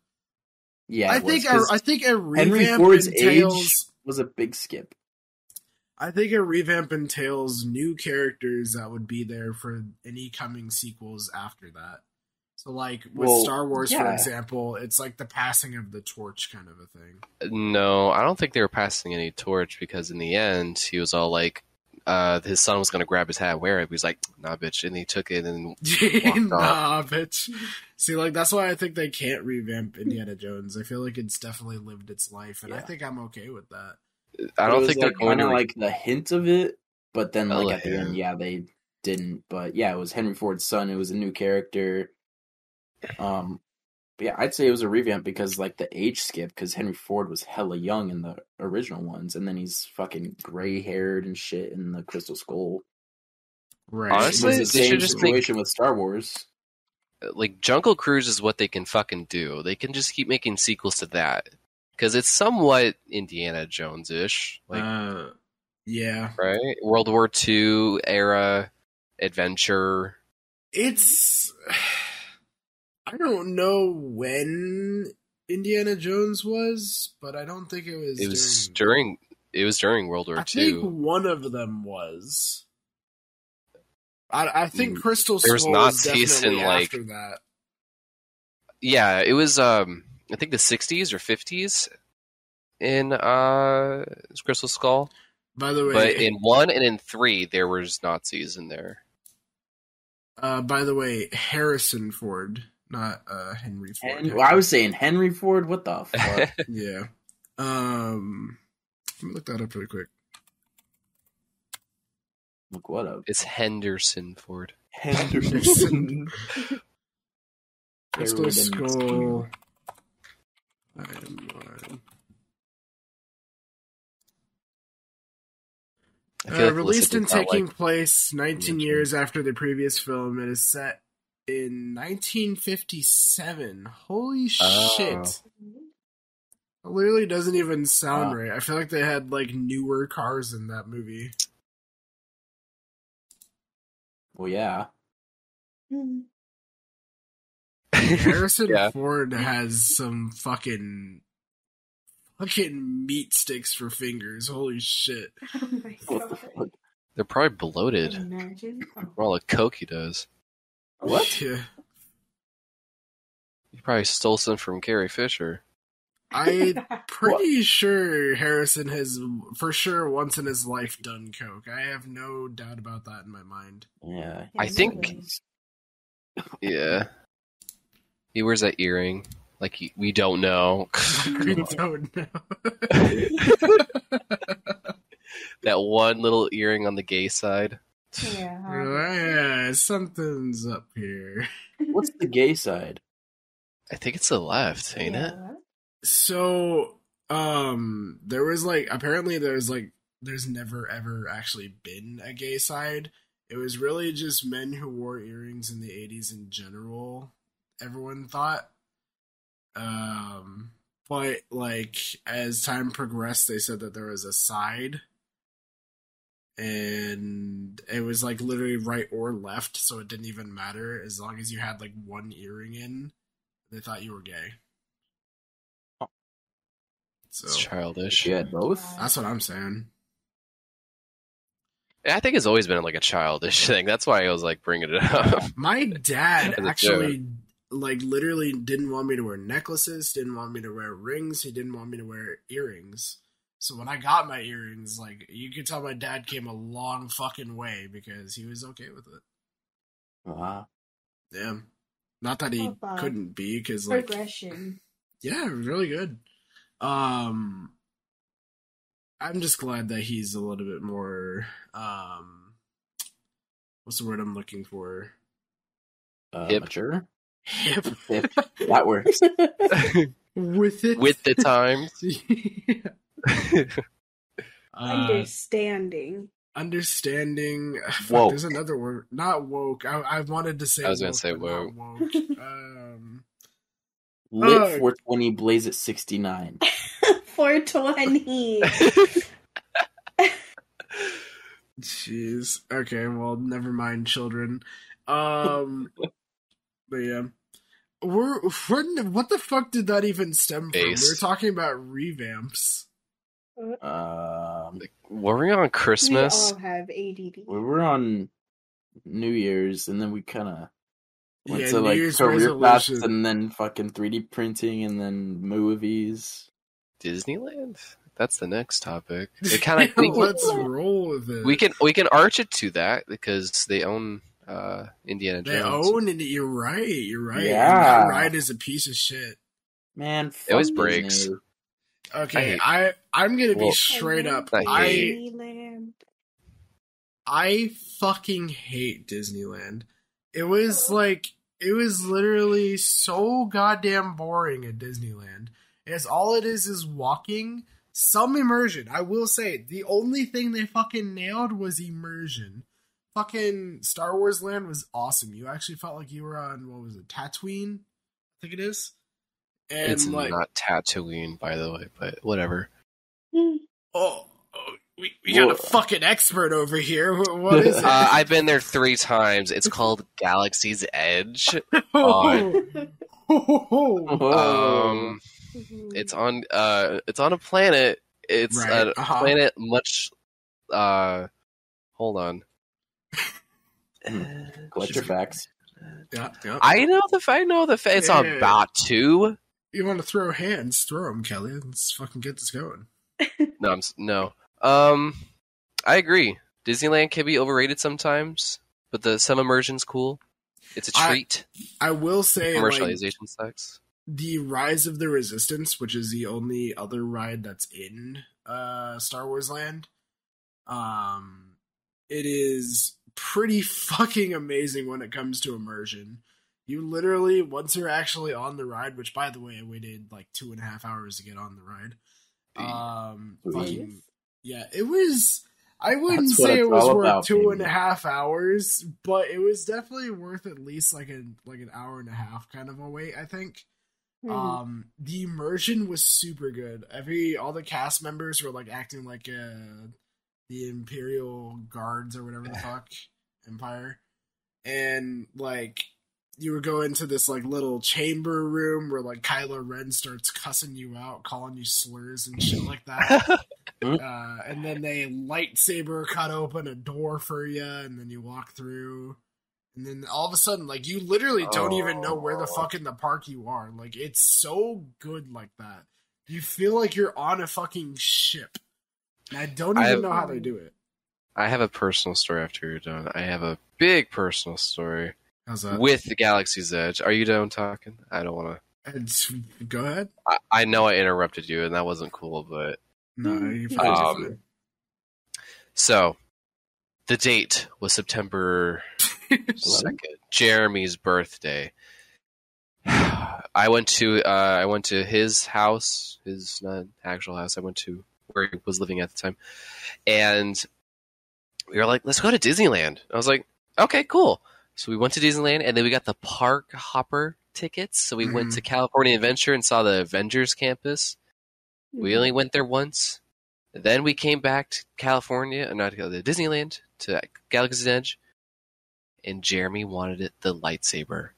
Yeah, I it was, think a, 'cause I think a Henry revamp Ford's entails. age was a big skip. I think a revamp entails new characters that would be there for any coming sequels after that. So, like with Well, Star Wars, for example, it's like the passing of the torch kind of a thing. No, I don't think they were passing any torch because in the end he was all like, uh, his son was gonna grab his hat, and wear it. But he's like, nah, bitch, and he took it and nah, bitch. See, like that's why I think they can't revamp Indiana Jones. I feel like it's definitely lived its life, and I think I'm okay with that. I don't think like, they're going to kinda like the hint of it, but then like Oh, at the yeah. end, yeah, they didn't. But yeah, it was Henry Ford's son. It was a new character. Um, but yeah, I'd say it was a revamp because like the age skip because Henry Ford was hella young in the original ones, and then he's fucking gray haired and shit in the Crystal Skull. Right. Honestly, it was the same should just make- situation with Star Wars. like Jungle Cruise is what they can fucking do. They can just keep making sequels to that because it's somewhat Indiana Jones ish. Like uh, Yeah, right? World War II era adventure. it's. I don't know when Indiana Jones was, but I don't think it was. It was during. during. It was during World War II. I think II. one of them was. I, I think Mm, Crystal there was Skull was Nazis in, like- after that. Yeah, it was. Um, I think the '60s or '50s in uh Crystal Skull. By the way, But in one and in three, there was Nazis in there. uh, by the way, Harrison Ford, not uh, Henry Ford. Hen- well, I was saying Henry Ford. What the fuck? Yeah. Um, let me look that up really quick. Look what up. It's Henderson Ford. Henderson. Crystal Harrod Skull. Timeline. I feel Uh, like released and taking like- place 19 years after the previous film, it is set in 1957. Holy Oh. shit! It literally doesn't even sound Wow. right. I feel like they had like newer cars in that movie. Well, yeah. Harrison Yeah. Ford has some fucking fucking meat sticks for fingers. Holy shit! Oh my god. They're probably bloated. Imagine. Oh. For all the coke he does. What? Yeah. He probably stole some from Carrie Fisher. I'm pretty sure Harrison has for sure once in his life done coke. I have no doubt about that in my mind. Yeah. I think- Yeah. He wears that earring. Like he, we don't know. we don't know. that one little earring on the gay side. Yeah. yeah, something's up here. What's the gay side? I think it's the left, ain't it? So, um, there was like apparently there's like there's never ever actually been a gay side. It was really just men who wore earrings in the 80s in general. Everyone thought. Um, but like as time progressed, they said that there was a side, and it was like literally right or left, so it didn't even matter as long as you had like one earring in. They thought you were gay. So It's childish. You had both? that's what I'm saying. I think it's always been like a childish thing. That's why I was like bringing it up. My dad As a actually, like, literally didn't want me to wear necklaces, didn't want me to wear rings, he didn't want me to wear earrings. So when I got my earrings, like, you could tell my dad came a long fucking way because he was okay with it. Wow. Yeah. Not that he Oh, couldn't be, because, like, Progression. yeah, really good. Um, I'm just glad that he's a little bit more, um, what's the word I'm looking for? Uh, Hip. Mature? Hip. Hip. That works. With it. With the times. Yeah. Uh, Understanding. understanding. Fuck, There's another word. Not woke. I, I wanted to say. I was gonna say but not woke. um, Lit Ugh. 420 Blaze at 69. 420. jeez. Okay. Well, never mind, children. Um, but yeah. We're, what, what the fuck did that even stem from? We Base. were talking about revamps. Um, Were we on Christmas? We all have ADD. we were on New Year's, and then we kind of went Yeah, to New like Year's career paths, and then fucking 3D printing, and then movies. Disneyland? That's the next topic. It kind of we, Let's roll with it. we can we can arch it to that because they own uh, Indiana They Jones. own it. You're right. You're right. Yeah. And that ride is a piece of shit. Man, It always breaks. Disney. Okay, I I, I am gonna be Well- straight up. I I hate- Disneyland. I fucking hate Disneyland. It was like it was literally so goddamn boring at Disneyland. It's all it is is walking. Some immersion. I will say the only thing they fucking nailed was immersion. Fucking Star Wars Land was awesome. You actually felt like you were on what was it, Tatooine? I think it is. And it's like not Tatooine, by the way, but whatever. Oh, oh, We, we got Well- a fucking expert over here. What is it? Uh, I've been there three times. It's called Galaxy's Edge. Oh, oh. Whoa. Um, it's on. Uh, it's on a planet. It's Right, a uh-huh. planet much. Uh, hold on. Collect your facts. yeah, yeah. I know the. I know the. fa- It's on Yeah. Batuu. You want to throw hands? Throw them, Kelly. Let's fucking get this going. No, I'm no. Um, I agree. Disneyland can be overrated sometimes, but the some immersion's cool. It's a treat. I will say, like, Commercialization sucks. the Rise of the Resistance, which is the only other ride that's in uh, Star Wars Land, um, it is pretty fucking amazing when it comes to immersion. You literally, once you're actually on the ride, which by the way, I waited like two and a half hours to get on the ride. Um, fucking, yeah, it was. I wouldn't That's say it was worth about, two and a half hours, but it was definitely worth at least like a like an hour and a half kind of a wait. I think. Mhm. Um, the immersion was super good. Every all the cast members were like acting like uh the Imperial Guards or whatever the fuck Empire, and like you would go into this like little chamber room where like Kylo Ren starts cussing you out, calling you slurs and shit like that. uh, and then they lightsaber cut open a door for you, and then you walk through. And then all of a sudden, like you literally don't even know where the Oh. fuck in the park you are. Like it's so good like that. You feel like you're on a fucking ship. And I don't even I've- know how they do it. I have a personal story after you're done. I have a big personal story How's that? with the Galaxy's Edge. Are you done talking? I don't want to. Go ahead. I, I know I interrupted you, and that wasn't cool, but No, you you. Um, so the date was September second, Jeremy's birthday. I went to uh, I went to his house, his not actual house. I went to where he was living at the time, and we were like, "Let's go to Disneyland." I was like, "Okay, cool." So we went to Disneyland, and then we got the park hopper tickets. So we went Mhm. to California Adventure and saw the Avengers campus. We only went there once. Then we came back to California, uh, not to Disneyland, to Galaxy's Edge, and Jeremy wanted it the lightsaber,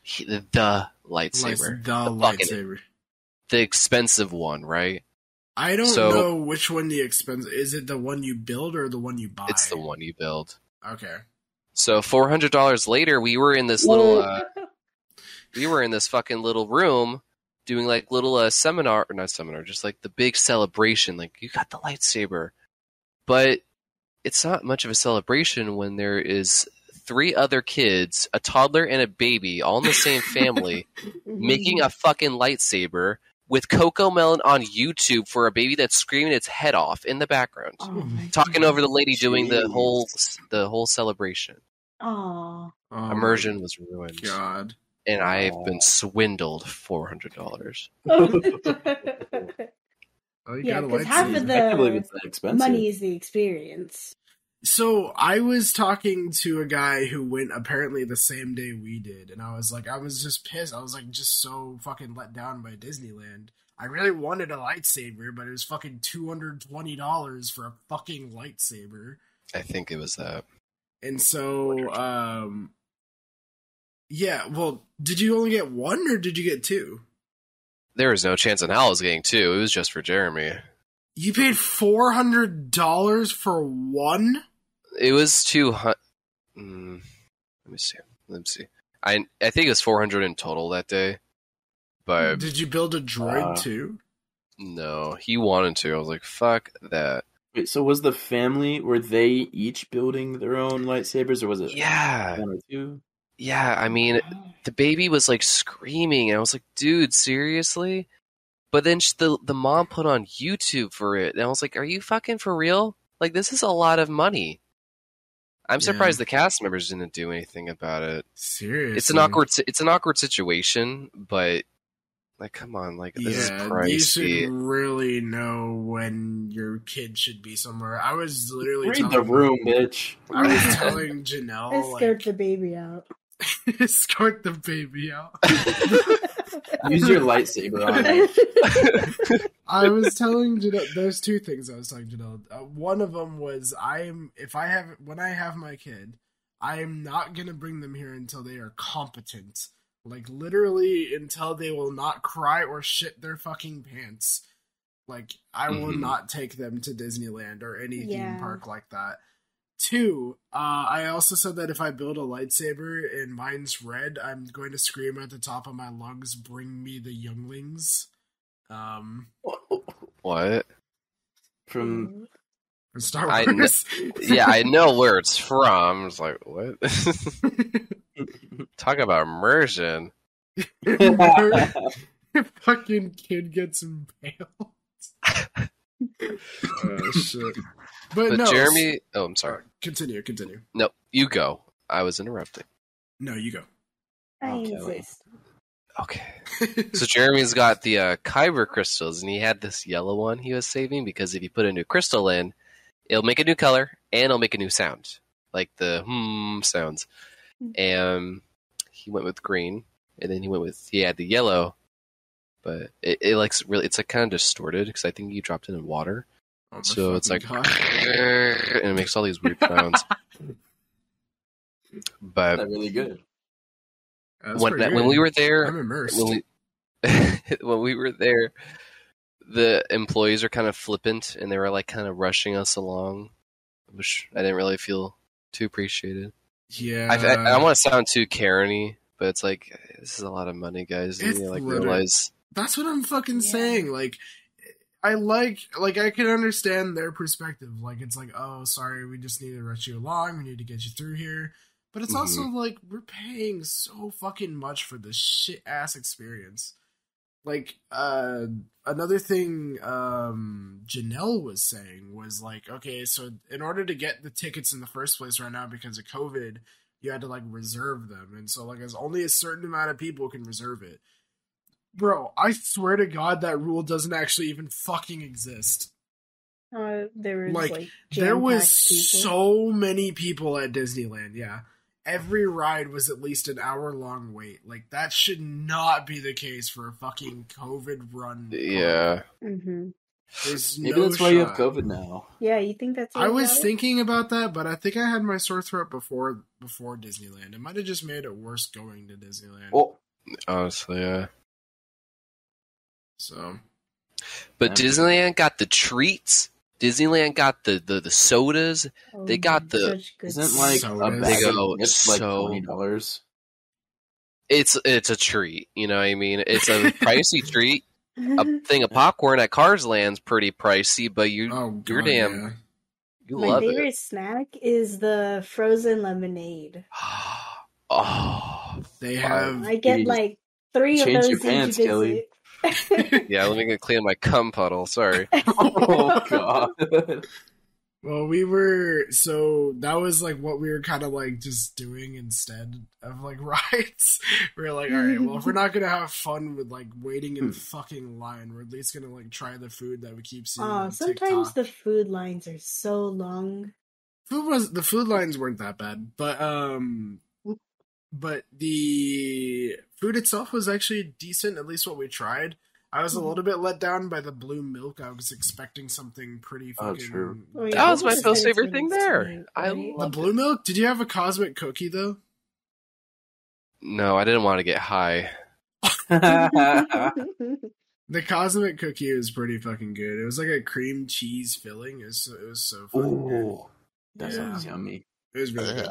he, the, the Lights- lightsaber, the The lightsaber. the expensive one, right? I don't So- know which one the expensive is. It the one you build or the one you buy? It's the one you build. Okay. So four hundred dollars later, we were in this little, uh, we were in this fucking little room doing like little uh, seminar, or not seminar, just like the big celebration. Like you got the lightsaber, but it's not much of a celebration when there is three other kids, a toddler and a baby, all in the same family, making a fucking lightsaber with CoComelon on YouTube for a baby that's screaming its head off in the background, Oh talking God. over the lady doing the whole the whole celebration. Aw. Oh Immersion was ruined, God. and I've Aw. been swindled four hundred dollars. Oh, oh you Yeah, got a 'cause half lightsaber. of the- I can't believe it's that expensive. Money is the experience. So I was talking to a guy who went apparently the same day we did, and I was like, I was just pissed. I was like, just so fucking let down by Disneyland. I really wanted a lightsaber, but it was fucking two hundred twenty dollars for a fucking lightsaber. I think it was that. And so, um, yeah. Well, did you only get one, or did you get two? There was no chance in hell I was getting two. It was just for Jeremy. You paid four hundred dollars for one. It was two hundred. Mm, let me see. Let me see. I I think it was four hundred in total that day, but Did you build a droid Uh, too? no, he wanted to. I was like, fuck that. Wait, so was the family were they each building their own lightsabers, or was it Yeah, one or two? yeah. I mean, the baby was like screaming, and I was like, dude, seriously? But then sh- the the mom put on YouTube for it, and I was like, are you fucking for real? Like, this is a lot of money. I'm Yeah. surprised the cast members didn't do anything about it. Seriously, It's an awkward. It's an awkward situation, but like, come on, like this is Yeah, you pricey. should really know when your kid should be somewhere. I was literally Read the room, bitch. I was telling Janelle, Escort like, the baby out. escort the baby out. Use your lightsaber on it. I was telling Janelle. There's two things I was telling Janelle. Uh, one of them was I'm if I have when I have my kid, I am not gonna bring them here until they are competent. Like literally until they will not cry or shit their fucking pants. Like I will Mhm. not take them to Disneyland or any Yeah. theme park like that. Two, uh, I also said that if I build a lightsaber and mine's red, I'm going to scream at the top of my lungs, "Bring me the younglings." Um, What? From from Star I Wars. Yeah, I know where it's from. It's like what? Talk about immersion. Your fucking kid gets impaled. oh shit! But, But no, Jeremy, oh, I'm sorry. Continue, continue. No, you go. I was interrupting. No, you go. I Okay. insist. Okay. So Jeremy's got the uh, Kyber crystals, and he had this yellow one he was saving because if you put a new crystal in, it'll make a new color and it'll make a new sound, like the hmm sounds. And he went with green, and then he went with he had the yellow, but it, it like really it's like kind of distorted because I think you dropped it in water, Oh my so it's like fucking and it makes all these weird sounds. But That's really good. That's when pretty when we were there, I'm immersed. when we when we were there, the employees are kind of flippant and they were like kind of rushing us along, which I didn't really feel too appreciated. yeah, I, I, I don't want to sound too Karen-y, but it's like this is a lot of money, guys. It's need to, like literally- realize. That's what I'm fucking Yeah. saying. Like, I like, like, I can understand their perspective. Like, it's like, oh, sorry, we just need to rush you along. We need to get you through here. But it's also like we're paying so fucking much for this shit ass experience. Like, uh, another thing, um, Janelle was saying was like, okay, so in order to get the tickets in the first place right now because of COVID, you had to like reserve them, and so like, as only a certain amount of people can reserve it. Bro, I swear to God that rule doesn't actually even fucking exist. Uh, there was Like, like, there was people. so many people at Disneyland, yeah. Every ride was at least an hour long wait. Like that should not be the case for a fucking COVID run. Yeah, hmm Maybe no that's why you have. COVID now. Yeah, you think that's? I was about it? thinking about that, but I think I had my sore throat before before Disneyland. It might have just made it worse going to Disneyland. Oh, honestly, yeah. So But Yeah. Disneyland got the treats. Disneyland got the the, the sodas. Oh, they got the- isn't like So a it is. bag They of go chips like so- twenty dollars? It's it's a treat. You know what I mean? It's a pricey treat. a thing of popcorn at Cars Land's pretty pricey, but you oh god, you're damn yeah. you My love favorite it. snack is the frozen lemonade. oh They have I get Jeez. like three of Change those your each pants, visit. Kelly. yeah. Let me go clean my cum puddle. Sorry. oh god. Well, we were so that was like what we were kind of like just doing instead of like rides. we are like, all right, well, if we're not gonna have fun with like waiting in Hmm. fucking line, we're at least gonna like try the food that we keep seeing. Oh, on sometimes TikTok. the food lines are so long. food was the food lines weren't that bad, but um, but the food itself was actually decent. At least what we tried. I was a Mhm. little bit let down by the blue milk. I was expecting something pretty Oh, fucking. true. Oh, yeah, That was my the most favorite sentence thing there. I? The loved blue milk? Did you have a cosmic cookie though? No, I didn't want to get high. The cosmic cookie was pretty fucking good. It was like a cream cheese filling. It was, it was so fucking good. Ooh, that Yeah. sounds yummy. It was really good.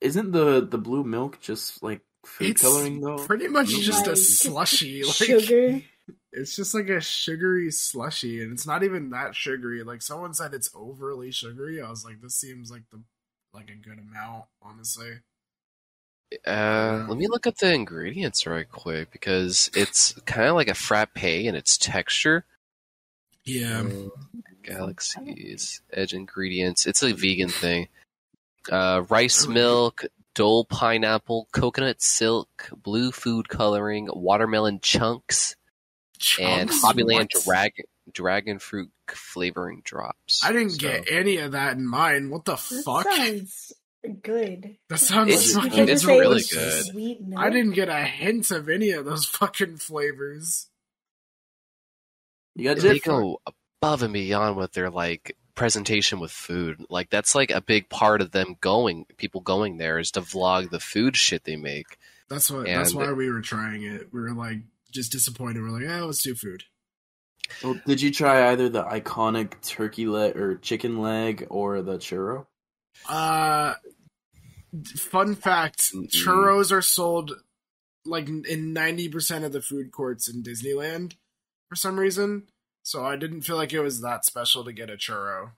Isn't the the blue milk just like food It's coloring though? pretty much just a slushy. Like Sugar. it's just like a sugary slushy, and it's not even that sugary. Like someone said, it's overly sugary. I was like, this seems like the like a good amount, honestly. Uh, let me look up the ingredients right quick because it's kind of like a frappe in its texture. Yeah, Uh, Galaxies Edge ingredients. It's a vegan thing. Uh, rice milk, dole pineapple, coconut silk, blue food coloring, watermelon chunks, and Hobbyland What? dragon dragon fruit flavoring drops. I didn't So- get any of that in mine. What the That fuck? sounds good. That sounds It's- fucking it's really delicious. good. Sweet milk. I didn't get a hint of any of those fucking flavors. You got they go above and beyond with their like presentation with food. Like that's like a big part of them going people going there is to vlog the food shit they make. That's what. that's why we were trying it. We were like just disappointed. We're like, oh, let's do food. Well, did you try either the iconic turkey leg or chicken leg or the churro? Uh, fun fact: Mm-mm. churros are sold like in ninety percent of the food courts in Disneyland for some reason. So I didn't feel like it was that special to get a churro.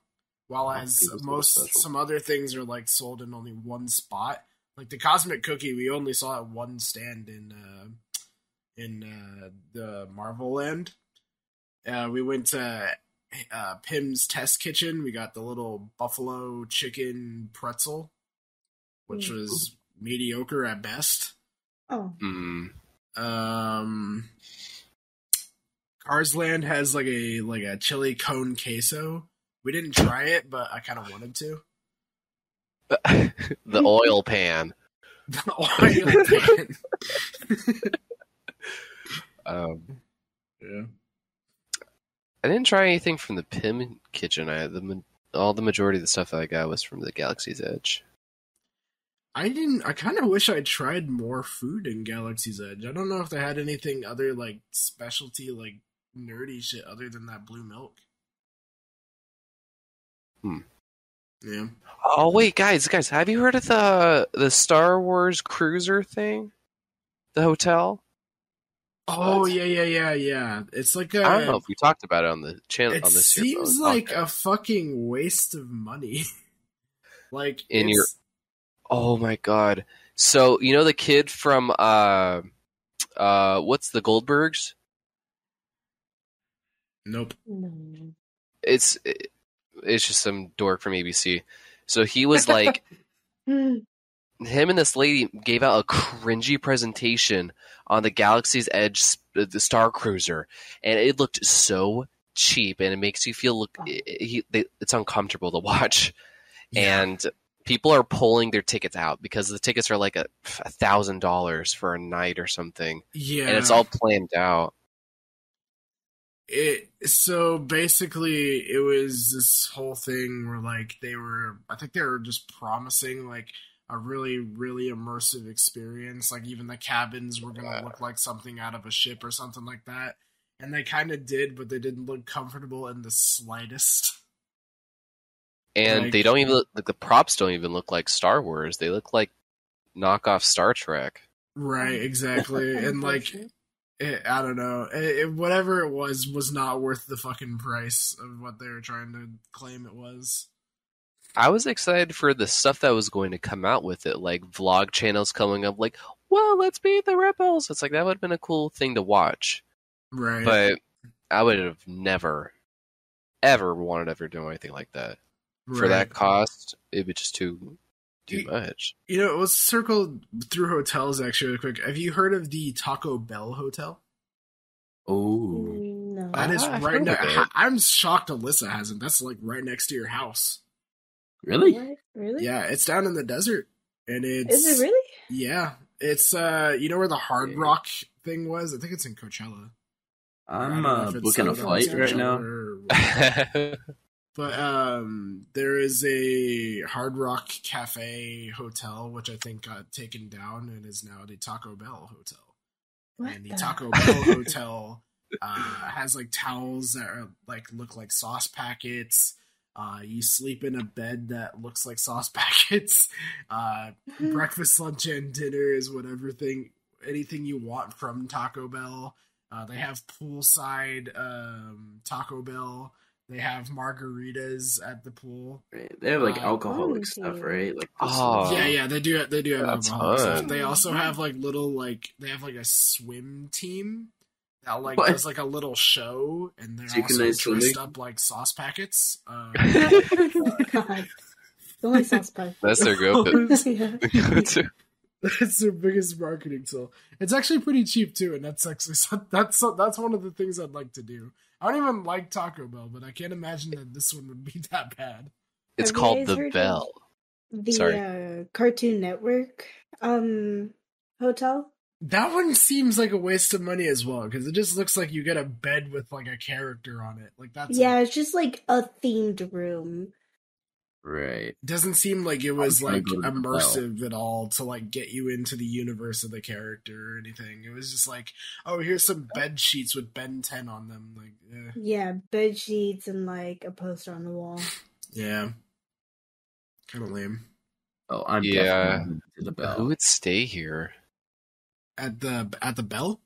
While as think it's that most some other things are like sold in only one spot. Like the cosmic cookie, we only saw at one stand in uh, in uh, the Marvel Land. Uh, we went to uh, Pym's Test Kitchen. We got the little buffalo chicken pretzel, which Mm. was mediocre at best. Oh, Mm. Um, Cars Land has like a like a chili cone queso. We didn't try it, but I kind of wanted to. the oil pan. The oil pan. Um, yeah. I didn't try anything from the Pym kitchen. I the all the majority of the stuff that I got was from the Galaxy's Edge. I didn't. I kind of wish I tried more food in Galaxy's Edge. I don't know if they had anything other like specialty, like nerdy shit other than that blue milk. Hmm. Yeah. Oh wait, guys, guys, have you heard of the the Star Wars cruiser thing? The hotel. Oh What? yeah, yeah, yeah, yeah. It's like a. I don't know if we talked about it on the channel it on this. seems but- like a fucking waste of money. like In it's- your- Oh my god! So you know the kid from uh, uh, what's the Goldbergs? Nope. no. It's it's just some dork from ABC. So he was like him and this lady gave out a cringy presentation on the Galaxy's Edge, the Star Cruiser, and it looked so cheap, and it makes you feel look. It, he, they, it's uncomfortable to watch, Yeah. and people are pulling their tickets out because the tickets are like a a thousand dollars for a night or something, yeah, and it's all planned out. It so basically it was this whole thing where like they were i think they were just promising like a really really immersive experience like even the cabins were going to look like something out of a ship or something like that and they kind of did but they didn't look comfortable in the slightest And Like- they don't even look, like the props don't even look like Star Wars. They look like knockoff Star Trek. right exactly and like Unfortunate. It, i don't know. It, it- whatever it was was not worth the fucking price of what they were trying to claim it was. I was excited for the stuff that was going to come out with it, like vlog channels coming up, like, well, let's beat the rebels. It's like that would have been a cool thing to watch, right. But I would have never, ever wanted to ever do anything like that. For that cost. It would just too too You- much. You know, let's circle through hotels actually really quick. Have you heard of the Taco Bell Hotel? Oh, No. That is I've right heard now. of. I'm shocked Alysa hasn't. That's like right next to your house. really? What? Really? Yeah, it's down in the desert, and it's Is it really? Yeah, it's uh, you know where the Hard Yeah. Rock thing was? I think it's in Coachella. I I'm uh, if it's booking a flight right now. But um, there is a Hard Rock Cafe hotel, which I think got taken down and is now the Taco Bell hotel. What and the the- Taco Bell hotel uh, has like towels that are like look like sauce packets. Uh, you sleep in a bed that looks like sauce packets. Uh, breakfast, lunch, and dinner is whatever thing, anything you want from Taco Bell. Uh, they have poolside um, Taco Bell. They have margaritas at the pool. Right. They have like Uh, alcoholic stuff, right? Like Oh. yeah, yeah, they do. They do have That's alcohol stuff. They also have like little like they have like a swim team that like What? does like a little show, and they're also Synchronized dressed swimming? up like sauce packets. Uh, God. Only sauce pie. That's their go yeah. to. That's their biggest marketing tool. It's actually pretty cheap too, and that's actually that's that's one of the things I'd like to do. I don't even like Taco Bell, but I can't imagine that this one would be that bad. It's Have called the Bell. the Sorry. uh, Cartoon Network um hotel. That one seems like a waste of money as well because it just looks like you get a bed with like a character on it. Like that's Yeah, it's just like a themed room. Right. doesn't seem like it was like go to immersive at all to like get you into the universe of the character or anything. It was just like, oh, here's some bed sheets with Ben 10 on them. Like, yeah, Yeah, bed sheets and like a poster on the wall. yeah, kind of lame. Oh, I'm Yeah. definitely to the Who would stay here? At the at the bell,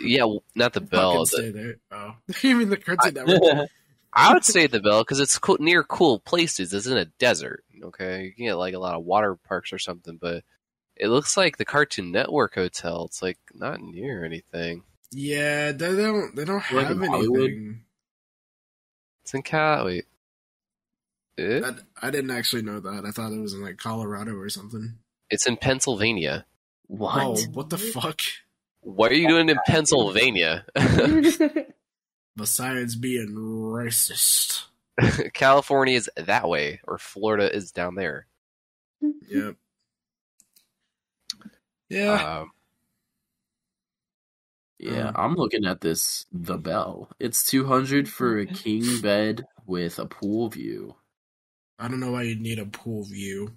Yeah, well, not the bell. Fucking the- stay there. Oh, you mean the Cartoon Network? I would say the Bell because it's co- near cool places. It's in a desert. Okay, you can get like a lot of water parks or something, but it looks like the Cartoon Network hotel. It's like not near anything. yeah, they don't they don't Like in have Hollywood? anything. It's in Cal. Wait, Eh? I, I didn't actually know that. I thought it was in like Colorado or something. it's in Pennsylvania. What? Oh, what the fuck? What are you doing in Pennsylvania? Besides being racist. California is that way, or Florida is down there. Yep. Yeah. Um, Yeah, Um, I'm looking at this. The Bell. It's 200 for a king bed with a pool view. I don't know why you'd need a pool view.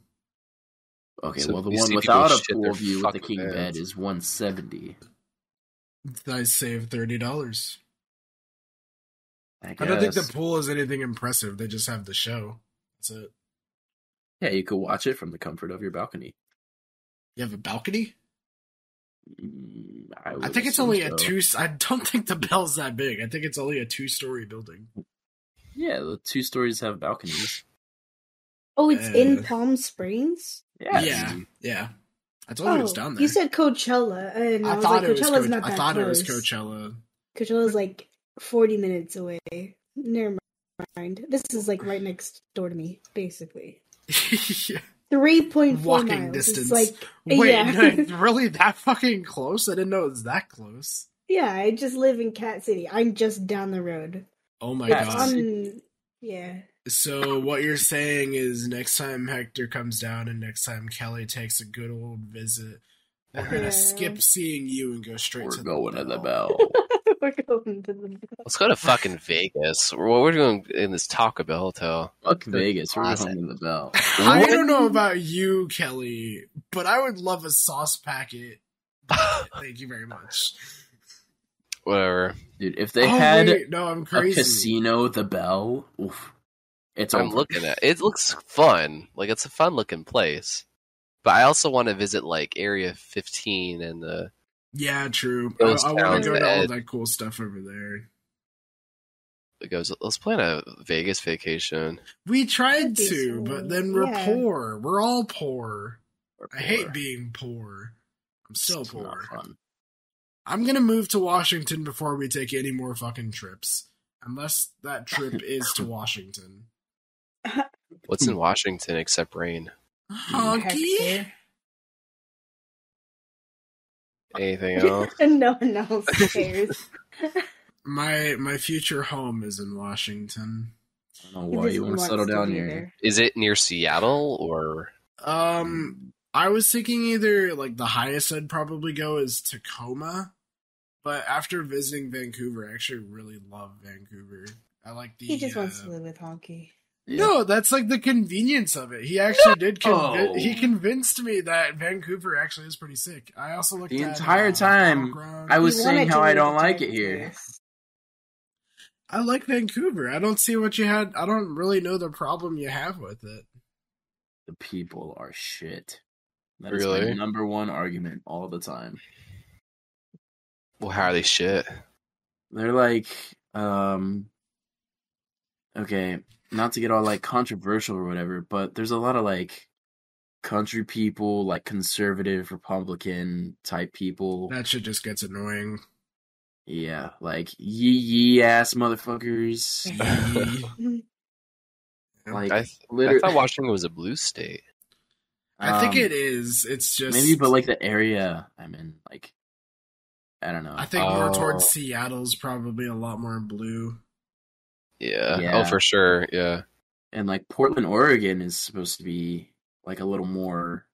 Okay, So well the one without a pool view with the fucking king bed is 170. I save thirty dollars. I, I don't think the pool is anything impressive. They just have the show. That's it. Yeah, you could watch it from the comfort of your balcony. You have a balcony? Mm, I would think it's assume only a two. I don't think the bell's that big. I think it's only a two-story building. Yeah, the two stories have balconies. oh, it's in Uh, Palm Springs. Yes. Yeah, yeah. I told you it was down there. Oh, you said Coachella, and I, I was thought like, it was. Coachella's Coach- not that I thought close. it was Coachella. Coachella's like forty minutes away. Never mind. This is like right next door to me, basically. Yeah. Three point four Walking miles. distance. It's like Wait, yeah. no, really that fucking close? I didn't know it was that close. yeah. I just live in Cat City. I'm just down the road. Oh my Yeah, It's god. on. Yeah. So what you're saying is next time Hector comes down and next time Kelly takes a good old visit, we're gonna skip seeing you and go straight We're to going the to the bell. bell. We're going to the. let's go to fucking Vegas. What we're doing in this Taco Bell hotel. Fuck Vegas. We're Closet. going to the bell. I don't know about you, Kelly, but I would love a sauce packet. Thank you very much. Whatever. Dude, if they oh, had wait, no, I'm a crazy. casino, the bell, oof, it's I'm over. looking at it. Looks fun. Like it's a fun looking place. But I also want to visit like Area 15 and the. Yeah, true. Those I, I want to go to all that- that cool stuff over there. It goes. Let's plan a Vegas vacation. We tried to, but then we're yeah. poor. We're all poor. Or I hate being poor. I'm still It's poor. I'm gonna move to Washington before we take any more fucking trips. Unless that trip is to Washington. What's in Washington except rain? Honky? Hector. Anything else? no one else cares. My my future home is in Washington. I don't know why you want to settle down here. Is it near Seattle or? Um, I was thinking either like the highest I'd probably go is Tacoma, but after visiting Vancouver, I actually really love Vancouver. I like the. He just wants uh, to live with Honky. No, that's like the convenience of it. He actually did. Convi- Oh. He convinced me that Vancouver actually is pretty sick. I also looked The at, entire uh, time, I was He saying how I don't like it here. I like Vancouver. I don't see what you had. I don't really know the problem you have with it. The people are shit. That is Really? my number one argument all the time. Well, how are they shit? They're like, um, okay, not to get all like controversial or whatever, but there's a lot of like country people, like conservative Republican type people. That shit just gets annoying. Yeah, like ye ye ass motherfuckers. like I, th- I thought Washington was a blue state. I think um, it is. It's just maybe, but like the area I'm in, like I don't know. I think more Oh. towards Seattle's probably a lot more blue. Yeah. Yeah. Oh, for sure. Yeah. and like Portland, Oregon is supposed to be like a little more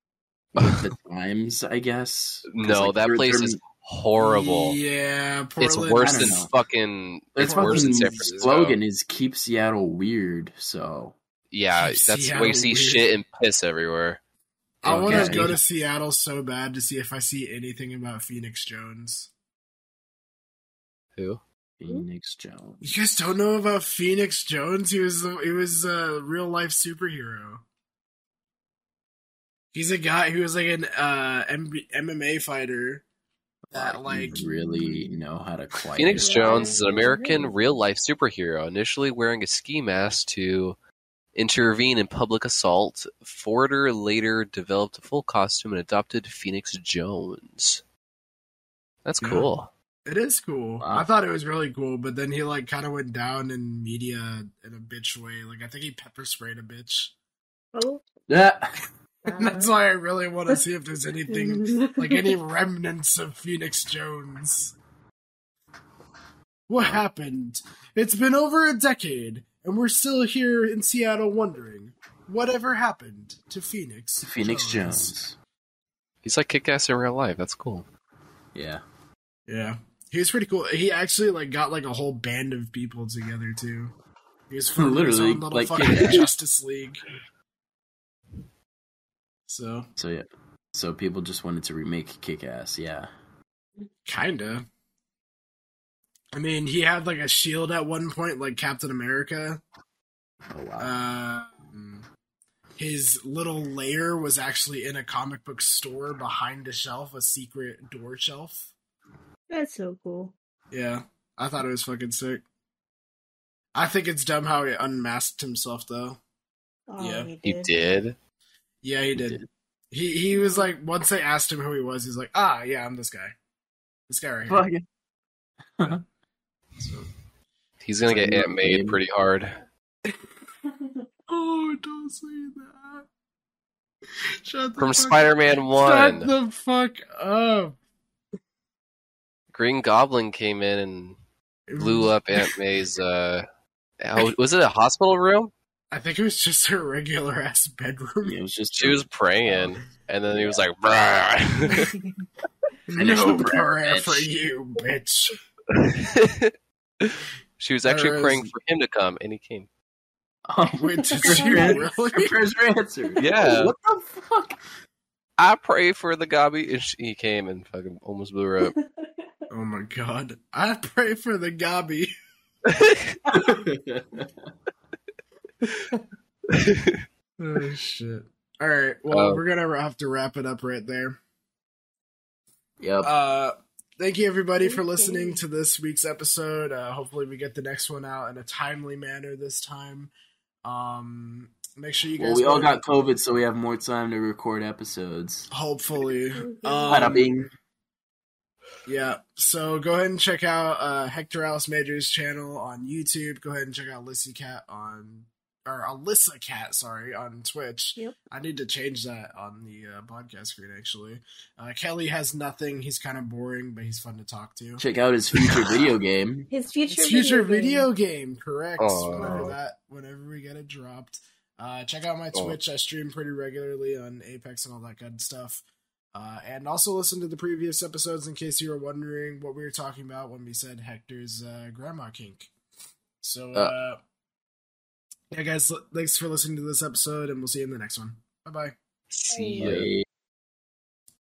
with the times, I guess. No, like, that they're- place they're- is horrible. Yeah, Portland, It's worse than don't know. fucking. Their It's worse than fucking San Francisco. slogan is "Keep Seattle Weird." So Yeah, Keep that's Seattle where you see weird. shit and piss everywhere. I want to go to Seattle so bad to see if I see anything about Phoenix Jones. Who? Phoenix Jones. You guys don't know about Phoenix Jones? He was he was a real life superhero. He's a guy who was like an uh, M- MMA fighter that Wow, like really know how to quiet. Phoenix it. Jones is an American real life superhero, initially wearing a ski mask to intervene in public assault. Fodor later developed a full costume and adopted Phoenix Jones. That's Yeah. cool. It is cool. Wow. I thought it was really cool, but then he like kind of went down in media in a bitch way. Like I think he pepper sprayed a bitch. Oh, Yeah. And that's why I really want to see if there's anything like any remnants of Phoenix Jones. What happened? It's been over a decade, and we're still here in Seattle wondering whatever happened to Phoenix. Phoenix Jones. He's like kick ass in real life. That's cool. Yeah. Yeah, he was pretty cool. He actually like got like a whole band of people together too. He was his Literally, own little like- fucking Justice League. So So yeah. So people just wanted to remake Kick Ass. Yeah. kinda. I mean, he had like a shield at one point, like Captain America. Oh wow. Um, his little lair was actually in a comic book store behind a shelf, a secret door shelf. That's so cool. Yeah, I thought it was fucking sick. I think it's dumb how he unmasked himself though. Oh, Yeah. he He did. did. Yeah, he did. He he was like once they asked him who he was, he's like, ah, yeah, I'm this guy, this guy right here. Fucking- He's gonna get not Aunt May pretty hard. Oh, don't say that. Shut the From fuck Spider-Man One. Shut the fuck up. Green Goblin came in and blew up Aunt May's. Uh, was it a hospital room? I think it was just her regular ass bedroom. Yeah, it was just She was praying, and then he was like, "Bruh." Finish no the prayer, prayer for you, bitch. she was actually There praying for him to come, and he came. Oh, Wait, did her she prayers- really? Her prayers were answered. Yeah. What the fuck? I pray for the Gobby, and she, he came and fucking almost blew her up. Oh my god. I pray for the Gabi. Oh shit. Alright, well, Um, we're gonna have to wrap it up right there. yep. Uh, thank you everybody for listening to this week's episode. Uh, hopefully, we get the next one out in a timely manner this time. Um, make sure you guys. well, we all got COVID, so we have more time to record episodes. Hopefully, um, bing. Yeah. So go ahead and check out uh, Hectoralis Majors channel on YouTube. Go ahead and check out Lissy Cat on or Alysa Cat, sorry, on Twitch. Yep. I need to change that on the uh, podcast screen. Actually, uh, Kelly has nothing. He's kind of boring, but he's fun to talk to. Check out his future video game. His future It's future video, video game, correct? Aw. Whenever that, whenever we get it dropped, uh, check out my Aw. Twitch. I stream pretty regularly on Apex and all that good stuff. Uh, and also listen to the previous episodes in case you were wondering what we were talking about when we said Hector's uh, grandma kink. So, uh, yeah, guys, l- thanks for listening to this episode, and we'll see you in the next one. Bye bye. See ya. Bye.